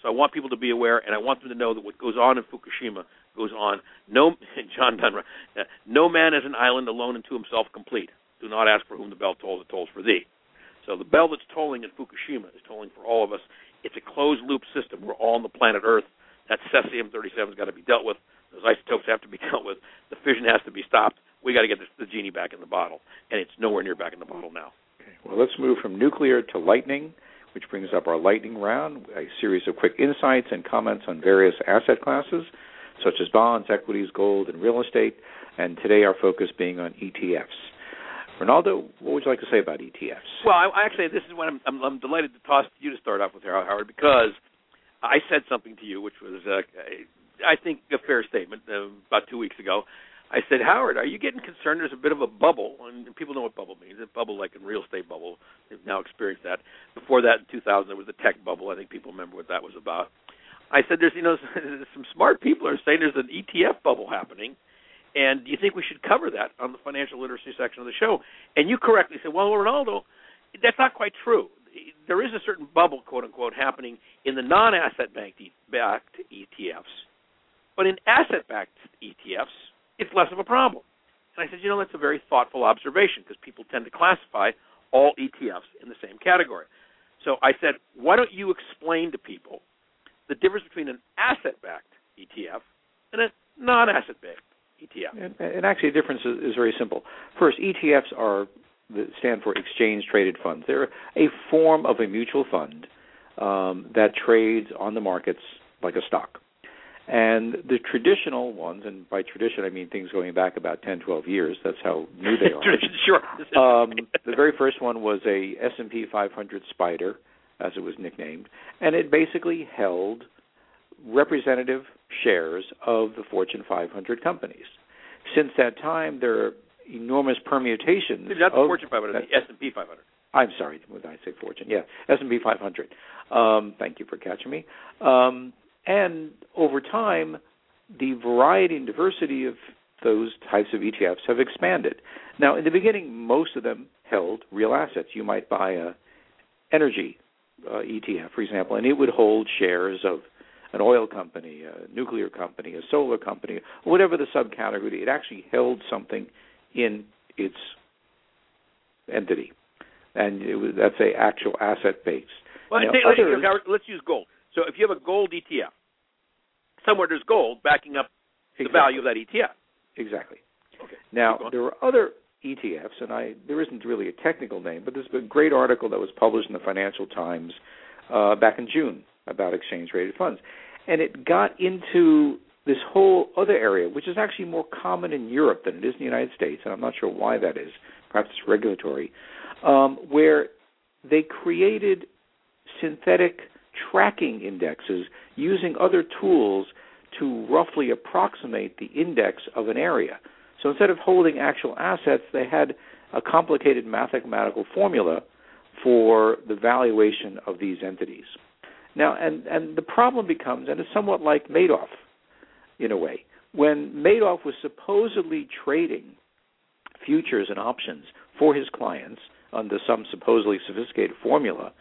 So I want people to be aware, and I want them to know that what goes on in Fukushima goes on. No, John Donne, uh, no man is an island alone and to himself complete. Do not ask for whom the bell tolls; it tolls for thee. So the bell that's tolling in Fukushima is tolling for all of us. It's a closed loop system. We're all on the planet Earth. That cesium-37 has got to be dealt with. Those isotopes have to be dealt with. The fission has to be stopped. We got to get the genie back in the bottle, and it's nowhere near back in the bottle now. Okay. Well, let's move from nuclear to lightning which brings up our lightning round, a series of quick insights and comments on various asset classes, such as bonds, equities, gold, and real estate, and today our focus being on ETFs. Rinaldo, what would you like to say about ETFs? Well, I, actually, this is what I'm, I'm, I'm delighted to toss to you to start off with, Howard, because I said something to you, which was, uh, I think, a fair statement uh, about two weeks ago. I said, Howard, are you getting concerned? There's a bit of a bubble, and people know what bubble means. A bubble like a real estate bubble. They've now experienced that. Before that, in 2000, there was the tech bubble. I think people remember what that was about. I said, there's you know some smart people are saying there's an ETF bubble happening, and do you think we should cover that on the financial literacy section of the show? And you correctly said, well, Rinaldo, that's not quite true. There is a certain bubble, quote unquote, happening in the non-asset backed ETFs, but in asset-backed ETFs it's less of a problem. And I said, you know, that's a very thoughtful observation because people tend to classify all ETFs in the same category. So I said, why don't you explain to people the difference between an asset-backed ETF and a non-asset-backed ETF? And, and actually, the difference is, is very simple. First, ETFs are stand for exchange traded funds. They're a form of a mutual fund um, that trades on the markets like a stock. And the traditional ones, and by tradition I mean things going back about 10, 12 years. That's how new they are. sure. um, the very first one was a S&P 500 Spider, as it was nicknamed, and it basically held representative shares of the Fortune 500 companies. Since that time, there are enormous permutations. Not the Fortune 500, the S&P 500. I'm sorry, when I say Fortune, yeah, S&P 500. Um, thank you for catching me. Um, and over time, the variety and diversity of those types of ETFs have expanded. Now, in the beginning, most of them held real assets. You might buy a energy uh, ETF, for example, and it would hold shares of an oil company, a nuclear company, a solar company, whatever the subcategory. It actually held something in its entity, and was, that's a actual asset base. Well, now, others, let's use gold. So if you have a gold ETF, somewhere there's gold backing up exactly. the value of that ETF. Exactly. Okay. Now, there are other ETFs, and I there isn't really a technical name, but there's a great article that was published in the Financial Times uh, back in June about exchange traded funds, and it got into this whole other area, which is actually more common in Europe than it is in the United States, and I'm not sure why that is. Perhaps it's regulatory, um, where they created synthetic tracking indexes using other tools to roughly approximate the index of an area. So instead of holding actual assets, they had a complicated mathematical formula for the valuation of these entities. Now, and, and the problem becomes, and it's somewhat like Madoff in a way, when Madoff was supposedly trading futures and options for his clients under some supposedly sophisticated formula,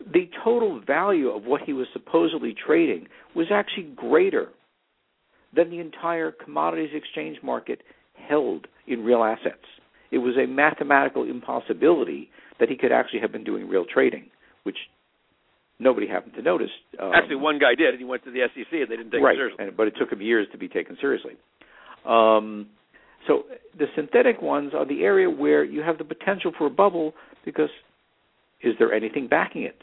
the total value of what he was supposedly trading was actually greater than the entire commodities exchange market held in real assets. It was a mathematical impossibility that he could actually have been doing real trading, which nobody happened to notice. Um, actually, one guy did, and he went to the SEC, and they didn't take right, it seriously. Right, but it took him years to be taken seriously. Um, so the synthetic ones are the area where you have the potential for a bubble because is there anything backing it?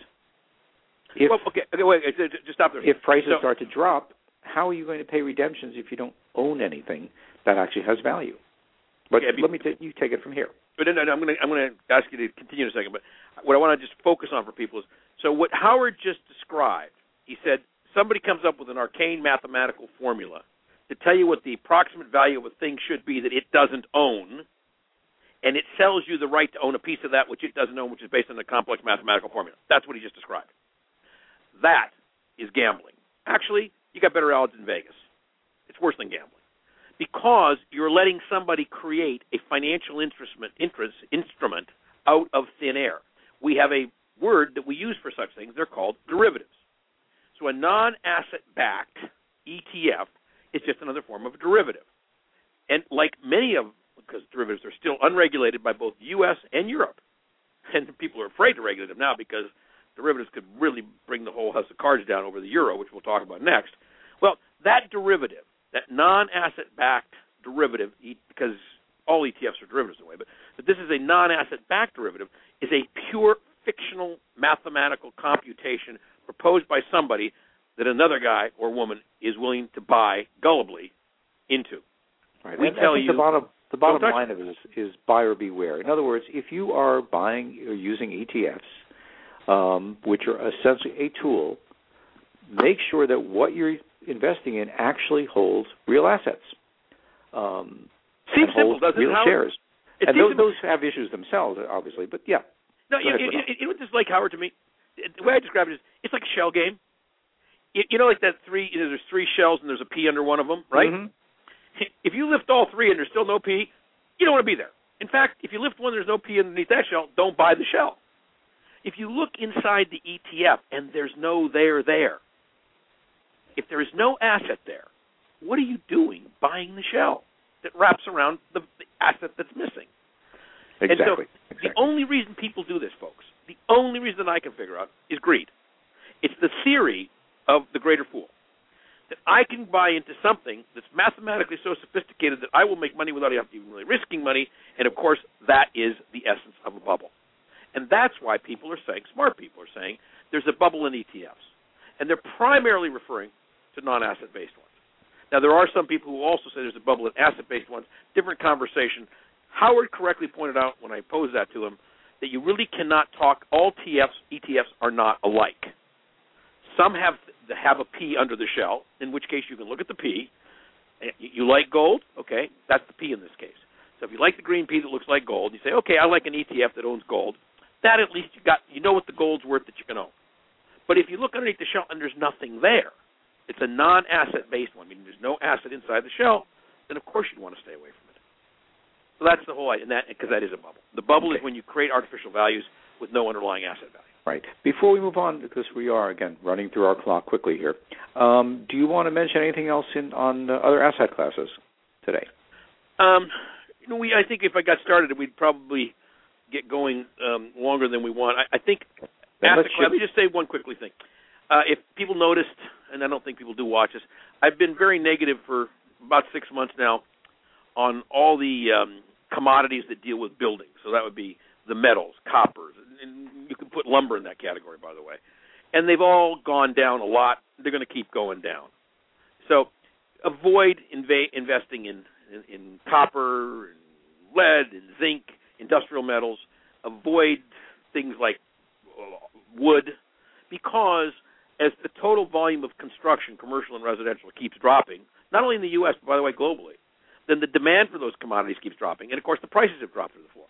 If, well, okay, okay, wait, just stop there. If prices so, start to drop, how are you going to pay redemptions if you don't own anything that actually has value? But okay, let me take you take it from here. But no, no, I'm going to I'm going to ask you to continue in a second. But what I want to just focus on for people is so what Howard just described. He said somebody comes up with an arcane mathematical formula to tell you what the approximate value of a thing should be that it doesn't own, and it sells you the right to own a piece of that which it doesn't own, which is based on a complex mathematical formula. That's what he just described. That is gambling. Actually, you got better odds in Vegas. It's worse than gambling because you're letting somebody create a financial instrument, interest, instrument out of thin air. We have a word that we use for such things. They're called derivatives. So a non-asset backed ETF is just another form of a derivative. And like many of because derivatives are still unregulated by both the U.S. and Europe, and people are afraid to regulate them now because derivatives could really bring the whole house of cards down over the euro, which we'll talk about next. Well, that derivative, that non-asset backed derivative, because all ETFs are derivatives in a way, but, but this is a non-asset backed derivative, is a pure fictional mathematical computation proposed by somebody that another guy or woman is willing to buy gullibly into. Right. We and tell you the bottom the bottom line of it is, is buyer beware. In other words, if you are buying or using ETFs, um, which are essentially a tool, make sure that what you're investing in actually holds real assets. Um, Seems simple, doesn't real it? Howard? shares. It and those, those have issues themselves, obviously, but yeah. No, you, you, you, you know what this is like, Howard, to me? The way I describe it is it's like a shell game. You, you know, like that three, you know, there's three shells and there's a P under one of them, right? Mhm. If you lift all three and there's still no P, you don't want to be there. In fact, if you lift one, there's no P underneath that shell, don't buy the shell. If you look inside the ETF and there's no there there, if there is no asset there, what are you doing buying the shell that wraps around the, the asset that's missing? And so Exactly. the only reason people do this, folks, the only reason I can figure out is greed. It's the theory of the greater fool. That I can buy into something that's mathematically so sophisticated that I will make money without even really risking money, and of course, that is the essence of a bubble. And that's why people are saying, smart people are saying, there's a bubble in ETFs. And they're primarily referring to non asset based ones. Now, there are some people who also say there's a bubble in asset based ones, different conversation. Howard correctly pointed out when I posed that to him that you really cannot talk, all TFs, ETFs are not alike. Some have have a P under the shell, in which case you can look at the P. Eh, you like gold, okay? That's the P in this case. So if you like the green P that looks like gold, you say, okay, I like an ETF that owns gold. That at least you got, you know what the gold's worth that you can own. But if you look underneath the shell and there's nothing there, it's a non-asset based one, meaning there's no asset inside the shell, then of course you'd want to stay away from it. So that's the whole idea, and that because that is a bubble. The bubble Okay. is when you create artificial values with no underlying asset value. Right. Before we move on, because we are again running through our clock quickly here, um, do you want to mention anything else in on other asset classes today? Um, you know, we I think if I got started, we'd probably get going um, longer than we want. I, I think Then asset class, let me just say one quickly thing. Uh, if people noticed, and I don't think people do watch this, I've been very negative for about six months now on all the um, commodities that deal with buildings. So that would be the metals, coppers, and you can put lumber in that category, by the way. And they've all gone down a lot. They're going to keep going down. So avoid inv- investing in, in, in copper, and lead, and zinc, industrial metals. Avoid things like uh, wood, because as the total volume of construction, commercial and residential, keeps dropping, not only in the U.S. but by the way globally, then the demand for those commodities keeps dropping, and of course the prices have dropped through the floor.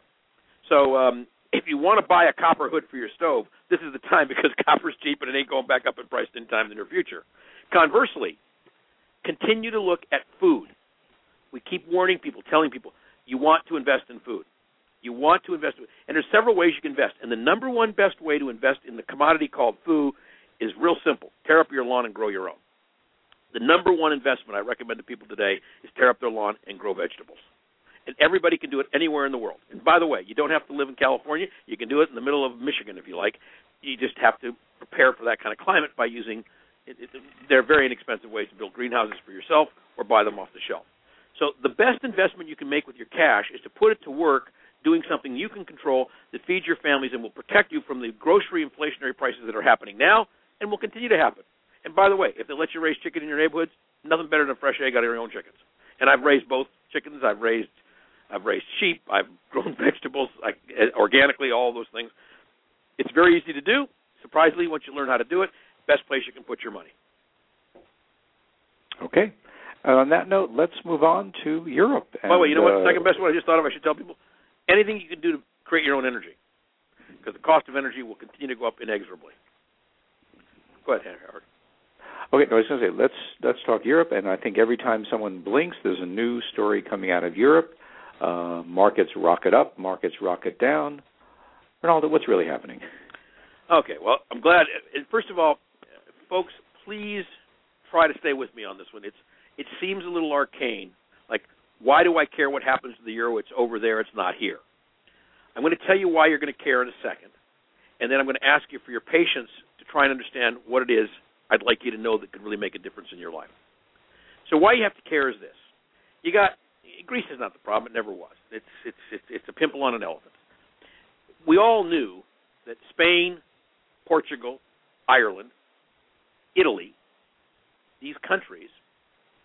So um, if you want to buy a copper hood for your stove, this is the time because copper's cheap and it ain't going back up in price in time in the near future. Conversely, continue to look at food. We keep warning people, telling people, you want to invest in food. You want to invest, and there's several ways you can invest. And the number one best way to invest in the commodity called food is real simple: tear up your lawn and grow your own. The number one investment I recommend to people today is tear up their lawn and grow vegetables. And everybody can do it anywhere in the world. And by the way, you don't have to live in California. You can do it in the middle of Michigan if you like. You just have to prepare for that kind of climate by using. It, it, there are very inexpensive ways to build greenhouses for yourself or buy them off the shelf. So the best investment you can make with your cash is to put it to work doing something you can control that feeds your families and will protect you from the grocery inflationary prices that are happening now and will continue to happen. And by the way, if they let you raise chicken in your neighborhoods, nothing better than fresh egg out of your own chickens. And I've raised both chickens. I've raised I've raised sheep. I've grown vegetables like, organically. All those things. It's very easy to do. Surprisingly, once you learn how to do it, best place you can put your money. Okay. And on that note, let's move on to Europe. And, By the way, you know what? Uh, Second best one I just thought of. I should tell people anything you can do to create your own energy, because the cost of energy will continue to go up inexorably. Go ahead, Howard. Okay, no, I was going to say let's let's talk Europe, and I think every time someone blinks, there's a new story coming out of Europe. Uh, markets rocket up, markets rocket down. Rinaldo, what's really happening? Okay, well, I'm glad. First of all, folks, please try to stay with me on this one. It's it seems a little arcane. Like, why do I care what happens to the euro? It's over there. It's not here. I'm going to tell you why you're going to care in a second, and then I'm going to ask you for your patience to try and understand what it is I'd like you to know that could really make a difference in your life. So why you have to care is this: you got Greece is not the problem; it never was. It's it's it's, it's a pimple on an elephant. We all knew that Spain, Portugal, Ireland, Italy, these countries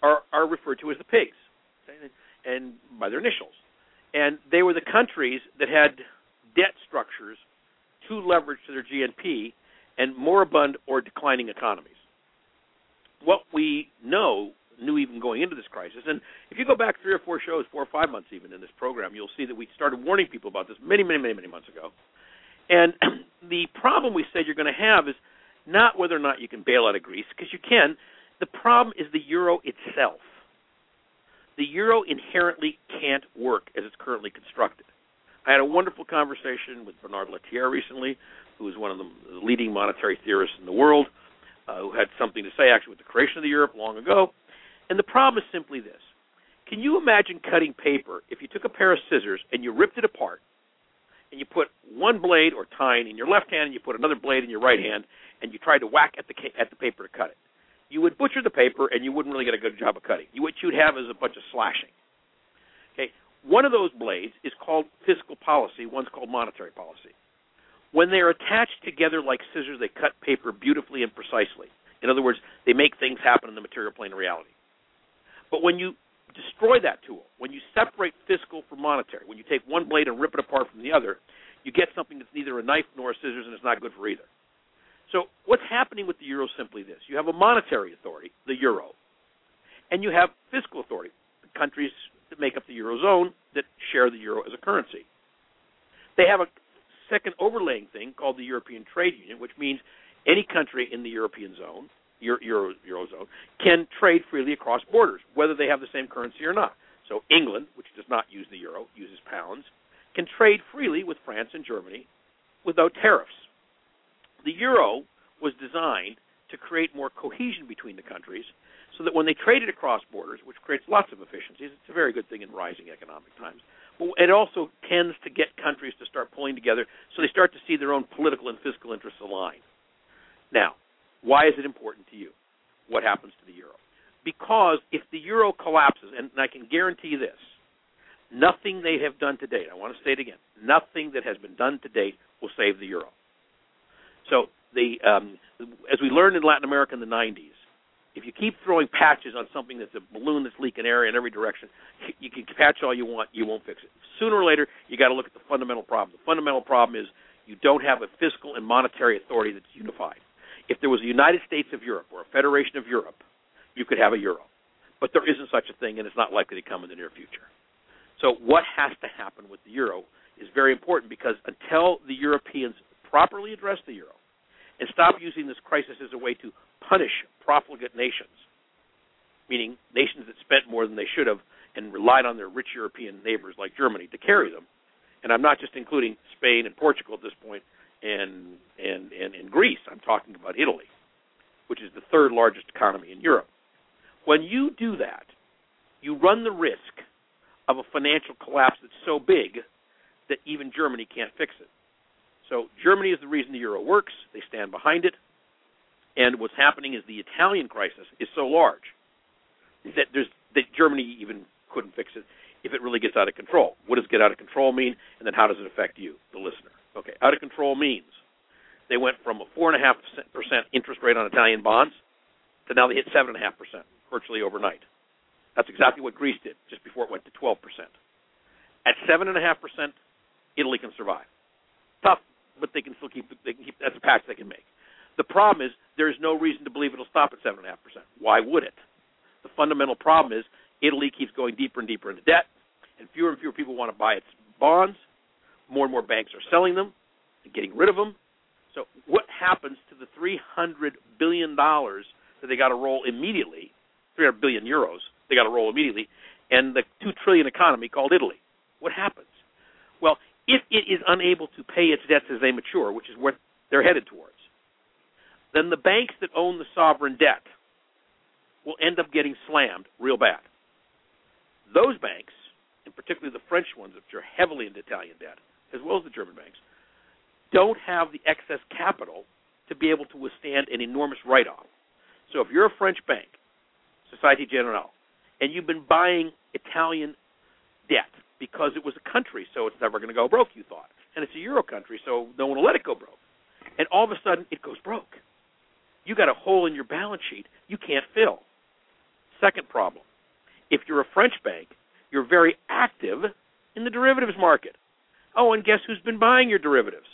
are are referred to as the pigs, and by their initials, and they were the countries that had debt structures too leveraged to their GNP and moribund or declining economies. What we know knew even going into this crisis, and if you go back three or four shows, four or five months even in this program, you'll see that we started warning people about this many, many, many, many months ago. And the problem we said you're going to have is not whether or not you can bail out of Greece, because you can. The problem is the euro itself. The euro inherently can't work as it's currently constructed. I had a wonderful conversation with Bernard Lietaer recently, who is one of the leading monetary theorists in the world, uh, who had something to say actually with the creation of the euro long ago. And the problem is simply this. Can you imagine cutting paper if you took a pair of scissors and you ripped it apart and you put one blade or tine in your left hand and you put another blade in your right hand and you tried to whack at the at the paper to cut it? You would butcher the paper and you wouldn't really get a good job of cutting. What you'd have is a bunch of slashing. Okay, one of those blades is called fiscal policy. One's called monetary policy. When they are attached together like scissors, they cut paper beautifully and precisely. In other words, they make things happen in the material plane of reality. But when you destroy that tool, when you separate fiscal from monetary, when you take one blade and rip it apart from the other, you get something that's neither a knife nor a scissors and it's not good for either. So what's happening with the euro is simply this. You have a monetary authority, the euro, and you have fiscal authority, the countries that make up the eurozone that share the euro as a currency. They have a second overlaying thing called the European Trade Union, which means any country in the European zone, Euro, Euro, Eurozone, can trade freely across borders, whether they have the same currency or not. So England, which does not use the euro, uses pounds, can trade freely with France and Germany without tariffs. The euro was designed to create more cohesion between the countries so that when they traded across borders, which creates lots of efficiencies, it's a very good thing in rising economic times, but it also tends to get countries to start pulling together so they start to see their own political and fiscal interests align. Now, why is it important to you? What happens to the euro? Because if the euro collapses, and I can guarantee this, Nothing they have done to date, I want to say it again, nothing that has been done to date will save the euro. So the um, as we learned in Latin America in the 90s, if you keep throwing patches on something that's a balloon that's leaking air in every direction, you can patch all you want, you won't fix it. Sooner or later, you got to look at the fundamental problem. The fundamental problem is you don't have a fiscal and monetary authority that's unified. If there was a United States of Europe or a Federation of Europe, you could have a euro. But there isn't such a thing, and it's not likely to come in the near future. So, what has to happen with the euro is very important because until the Europeans properly address the euro and stop using this crisis as a way to punish profligate nations, meaning nations that spent more than they should have and relied on their rich European neighbors like Germany to carry them, and I'm not just including Spain and Portugal at this point, and and and, and Greece. I'm talking about Italy, which is the third largest economy in Europe. When you do that, you run the risk of a financial collapse that's so big that even Germany can't fix it. So Germany is the reason the euro works. They stand behind it. And what's happening is the Italian crisis is so large that there's that Germany even couldn't fix it if it really gets out of control. What does get out of control mean? And then how does it affect you, the listener? Okay, out of control means they went from a four and a half percent interest rate on Italian bonds to now they hit seven and a half percent virtually overnight. That's exactly what Greece did just before it went to twelve percent. At seven and a half percent, Italy can survive. Tough, but they can still keep. They can keep. That's a patch they can make. The problem is there is no reason to believe it'll stop at seven and a half percent. Why would it? The fundamental problem is Italy keeps going deeper and deeper into debt, and fewer and fewer people want to buy its bonds. More and more banks are selling them and getting rid of them. So what happens to the 300 billion dollars that they got to roll immediately? 300 billion euros they got to roll immediately, and the two trillion economy called Italy. What happens? Well, if it is unable to pay its debts as they mature, which is what they're headed towards, then the banks that own the sovereign debt will end up getting slammed real bad. Those banks, and particularly the French ones, which are heavily into Italian debt, as well as the German banks, don't have the excess capital to be able to withstand an enormous write off. So if you're a French bank, Societe Generale, and you've been buying Italian debt because it was a country, so it's never going to go broke, you thought. And it's a euro country, so no one will let it go broke. And all of a sudden, it goes broke. You got a hole in your balance sheet you can't fill. Second problem if you're a French bank, you're very active in the derivatives market. Oh, and guess who's been buying your derivatives?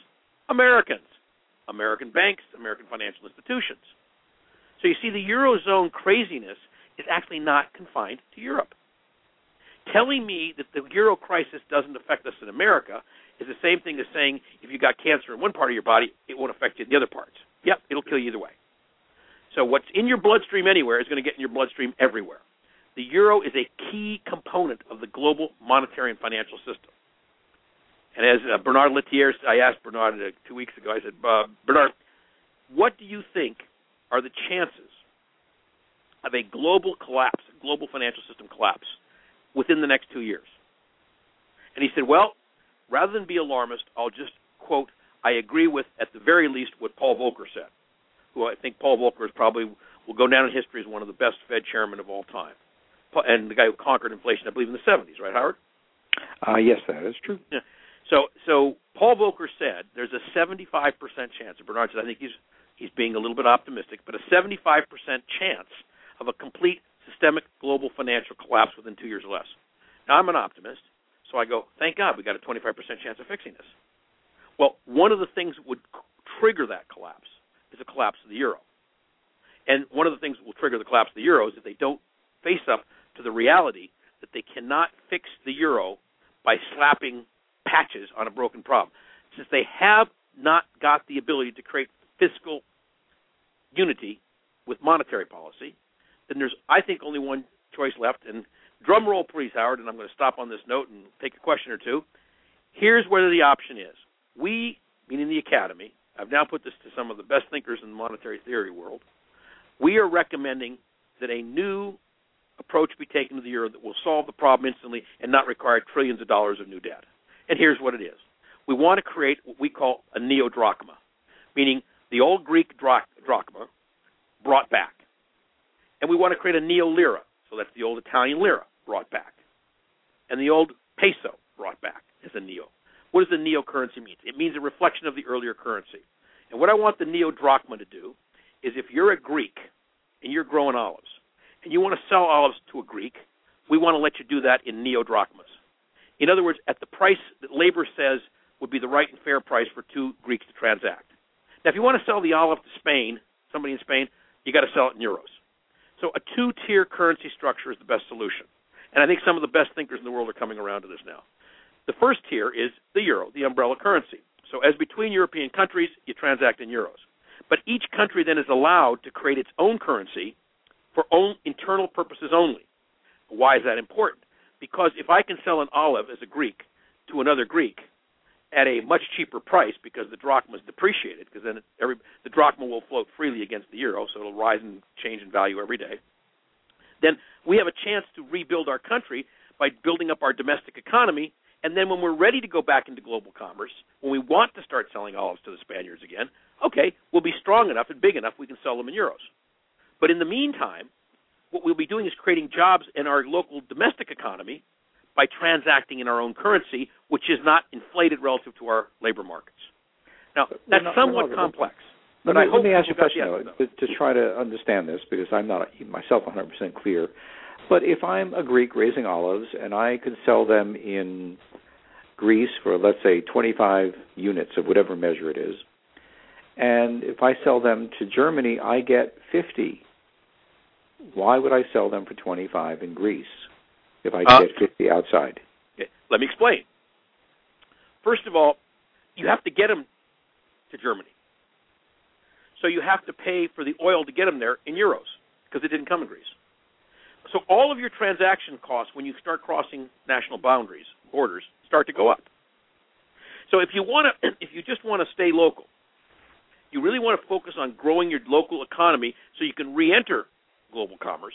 Americans. American banks, American financial institutions. So you see, the Eurozone craziness is actually not confined to Europe. Telling me that the Euro crisis doesn't affect us in America is the same thing as saying if you got cancer in one part of your body, it won't affect you in the other parts. Yep, it'll kill you either way. So what's in your bloodstream anywhere is going to get in your bloodstream everywhere. The euro is a key component of the global monetary and financial system. And as uh, Bernard Lietaer, I asked Bernard uh, two weeks ago, I said, uh, Bernard, what do you think are the chances of a global collapse, global financial system collapse, within the next two years? And he said, well, rather than be alarmist, I'll just quote, I agree with, at the very least, what Paul Volcker said, who I think Paul Volcker is probably will go down in history as one of the best Fed chairmen of all time and the guy who conquered inflation, I believe, in the 70s, right, Howard? Uh, yes, that is true. Yeah. So, so Paul Volcker said there's a 75% chance. And Bernard said I think he's he's being a little bit optimistic, but a 75% chance of a complete systemic global financial collapse within two years or less. Now, I'm an optimist, so I go, thank God we got a 25% chance of fixing this. Well, one of the things that would trigger that collapse is a collapse of the euro. And one of the things that will trigger the collapse of the euro is if they don't face up to the reality that they cannot fix the euro by slapping patches on a broken problem. Since they have not got the ability to create fiscal unity with monetary policy, then there's, I think, only one choice left. And drum roll, please, Howard, and I'm going to stop on this note and take a question or two. Here's where the option is. We, meaning the Academy, I've now put this to some of the best thinkers in the monetary theory world. We are recommending that a new approach be taken to the euro that will solve the problem instantly and not require trillions of dollars of new debt. And here's what it is. We want to create what we call a neo-drachma, meaning the old Greek drachma brought back. And we want to create a neo-lira, so that's the old Italian lira brought back. And the old peso brought back as a neo. What does the neo currency mean? It means a reflection of the earlier currency. And what I want the neo drachma to do is if you're a Greek and you're growing olives and you want to sell olives to a Greek, we want to let you do that in neo drachmas. In other words, at the price that labor says would be the right and fair price for two Greeks to transact. Now, if you want to sell the olive to Spain, somebody in Spain, you got to sell it in euros. So a two-tier currency structure is the best solution. And I think some of the best thinkers in the world are coming around to this now. The first tier is the euro, the umbrella currency. So as between European countries, you transact in euros. But each country then is allowed to create its own currency for own internal purposes only. Why is that important? Because if I can sell an olive as a Greek to another Greek at a much cheaper price because the drachma is depreciated, because then every the drachma will float freely against the euro, so it'll rise and change in value every day. Then we have a chance to rebuild our country by building up our domestic economy, and then when we're ready to go back into global commerce, when we want to start selling olives to the Spaniards again, okay, we'll be strong enough and big enough we can sell them in euros. But in the meantime, what we'll be doing is creating jobs in our local domestic economy by transacting in our own currency, which is not inflated relative to our labor markets. Now, that's not, somewhat complex. Let but me, I let me ask you a question, though, to, to try to understand this, because I'm not myself 100% clear. But if I'm a Greek raising olives and I could sell them in Greece for, let's say, 25 units of whatever measure it is, and if I sell them to Germany, I get 50. Why would I sell them for 25 in Greece if I Uh, get 50 outside? Let me explain. First of all, you have to get them to Germany. So you have to pay for the oil to get them there in euros because it didn't come in Greece. So all of your transaction costs when you start crossing national boundaries, borders, start to go up. So if you want to, if you just want to stay local, you really want to focus on growing your local economy so you can re-enter global commerce.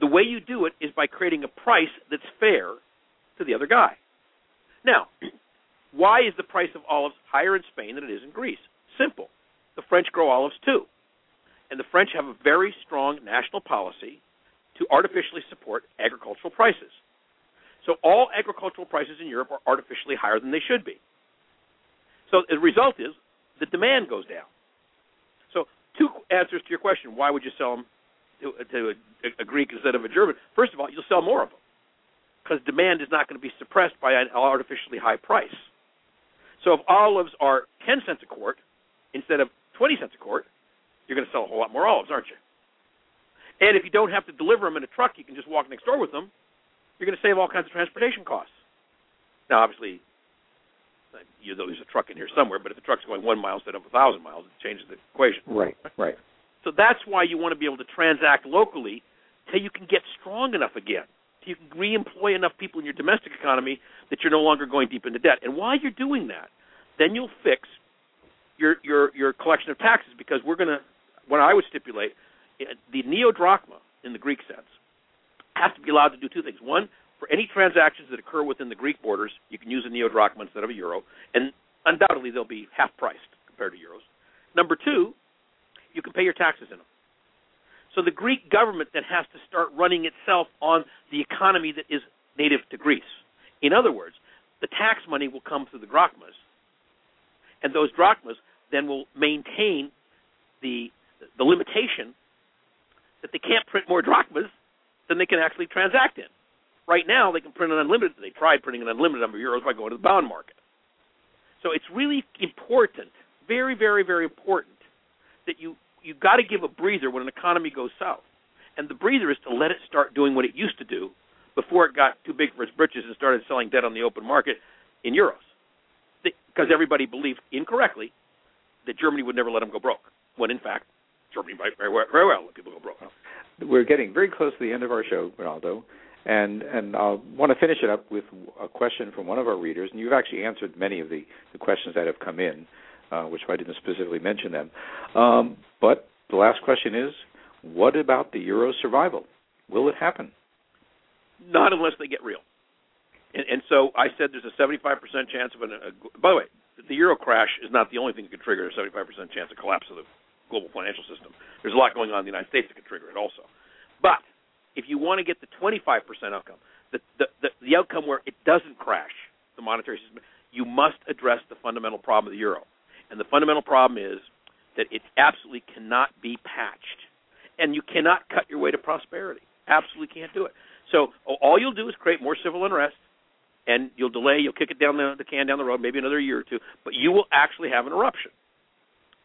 The way you do it is by creating a price that's fair to the other guy. Now, why is the price of olives higher in Spain than it is in Greece? Simple. The French grow olives too. And the French have a very strong national policy to artificially support agricultural prices. So all agricultural prices in Europe are artificially higher than they should be. So the result is the demand goes down. So two answers to your question: Why would you sell them to, to a, a Greek instead of a German? First of all, you'll sell more of them because demand is not going to be suppressed by an artificially high price. So if olives are 10 cents a quart instead of 20 cents a quart, you're going to sell a whole lot more olives, aren't you? And if you don't have to deliver them in a truck, you can just walk next door with them. You're going to save all kinds of transportation costs. Now, obviously, you know, there's a truck in here somewhere, but if the truck's going one mile instead of a thousand miles, it changes the equation. Right, right. So that's why you want to be able to transact locally till you can get strong enough again, till you can reemploy enough people in your domestic economy that you're no longer going deep into debt. And while you're doing that, then you'll fix your your your collection of taxes because we're going to. What I would stipulate, eh, the neo drachma in the Greek sense has to be allowed to do two things. One, for any transactions that occur within the Greek borders, you can use a neo drachma instead of a euro, and undoubtedly they'll be half priced compared to euros. Number two, you can pay your taxes in them. So the Greek government then has to start running itself on the economy that is native to Greece. In other words, the tax money will come through the drachmas, and those drachmas then will maintain the the limitation that they can't print more drachmas than they can actually transact in. Right now, they can print an unlimited. They tried printing an unlimited number of euros by going to the bond market. So it's really important, very, very, very important, that you you've got to give a breather when an economy goes south, and the breather is to let it start doing what it used to do before it got too big for its britches and started selling debt on the open market in euros, because everybody believed incorrectly that Germany would never let them go broke, when in fact Germany might very well, very well let people go broke. We're getting very close to the end of our show, Rinaldo, and and I want to finish it up with a question from one of our readers, and you've actually answered many of the, the questions that have come in, uh, which I didn't specifically mention them. Um, but the last question is, what about the euro survival? Will it happen? Not unless they get real. And, and so I said there's a 75% chance of an. A, by the way, the euro crash is not the only thing that could trigger a 75% chance of collapse of the global financial system. There's a lot going on in the United States that could trigger it also. But if you want to get the 25% outcome, the, the the the outcome where it doesn't crash the monetary system. You must address the fundamental problem of the euro, and the fundamental problem is that it absolutely cannot be patched, and you cannot cut your way to prosperity. Absolutely can't do it. So all you'll do is create more civil unrest, and you'll delay, you'll kick it down the, the can down the road, maybe another year or two, but you will actually have an eruption.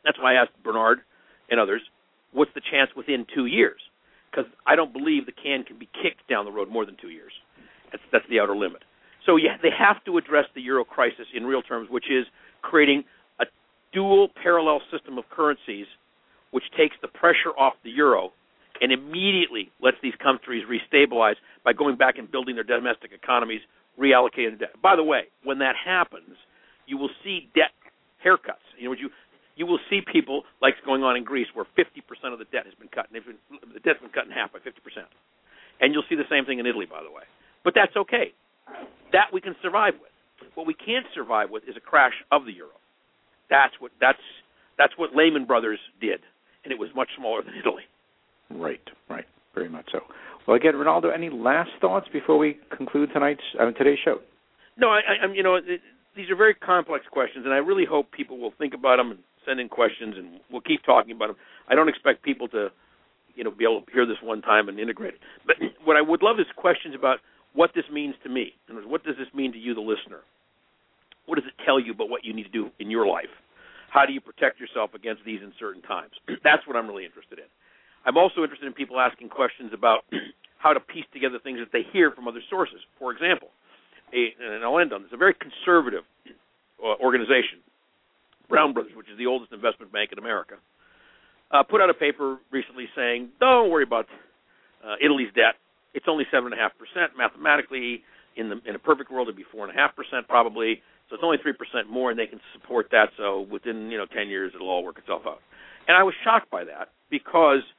That's why I asked Bernard and others, what's the chance within two years? Because I don't believe the can can be kicked down the road more than two years. That's that's the outer limit. So they have to address the euro crisis in real terms, which is creating dual parallel system of currencies, which takes the pressure off the euro and immediately lets these countries restabilize by going back and building their domestic economies, reallocating debt. By the way, when that happens, you will see debt haircuts. You know, you you will see people like going on in Greece, where 50% of the debt has been cut, and the debt's been cut in half by 50%. And you'll see the same thing in Italy, by the way. But that's okay. That we can survive with. What we can't survive with is a crash of the euro. That's what that's that's what Lehman Brothers did, and it was much smaller than Italy. Right, right, very much so. Well, again, Rinaldo, any last thoughts before we conclude tonight's uh, today's show? No, I, I'm. you know, it, these are very complex questions, and I really hope people will think about them and send in questions, and we'll keep talking about them. I don't expect people to, you know, be able to hear this one time and integrate it. But what I would love is questions about what this means to me, and what does this mean to you, the listener? What does it tell you about what you need to do in your life? How do you protect yourself against these in certain times? That's what I'm really interested in. I'm also interested in people asking questions about how to piece together things that they hear from other sources. For example, a, and I'll end on this, a very conservative uh, organization, Brown Brothers, which is the oldest investment bank in America, uh, put out a paper recently saying, don't worry about uh, Italy's debt. It's only 7.5%. Mathematically, in, the, in a perfect world, it'd be 4.5% probably. So it's only 3% more, and they can support that. So within you know 10 years, it'll all work itself out. And I was shocked by that because –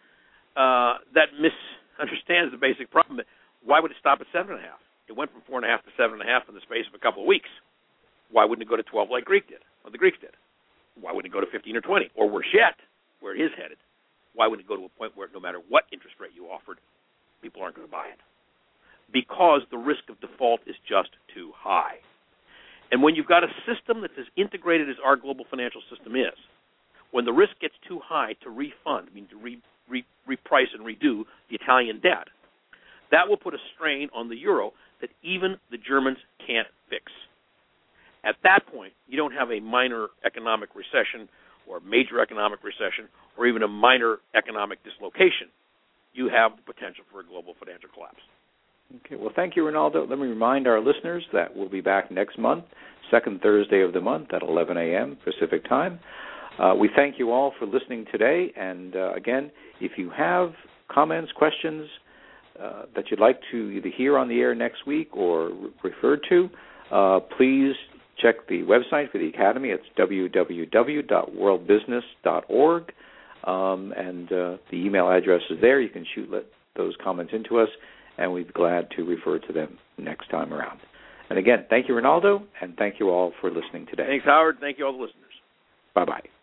uh, that misunderstands the basic problem. Why would it stop at seven and a half? It went from four and a half to seven and a half in the space of a couple of weeks. Why wouldn't it go to twelve like Greek did, or the Greeks did? Why wouldn't it go to fifteen or twenty, or worse yet, where it is headed? Why wouldn't it go to a point where no matter what interest rate you offered, people aren't going to buy it? Because the risk of default is just too high. And when you've got a system that's as integrated as our global financial system is, when the risk gets too high to refund, I mean to re, re, reprice and redo the Italian debt, that will put a strain on the euro that even the Germans can't fix. At that point, you don't have a minor economic recession or a major economic recession or even a minor economic dislocation. You have the potential for a global financial collapse. Okay, well, thank you, Rinaldo. Let me remind our listeners that we'll be back next month, second Thursday of the month at 11 a.m. Pacific time. Uh, we thank you all for listening today. And uh, again, if you have comments, questions uh, that you'd like to either hear on the air next week or re- referred to, uh, please check the website for the Academy. It's www.worldbusiness.org. Um, and uh, the email address is there. You can shoot let those comments into us, and we'd be glad to refer to them next time around. And again, thank you, Rinaldo, and thank you all for listening today. Thanks, Howard. Thank you, all the listeners. Bye bye.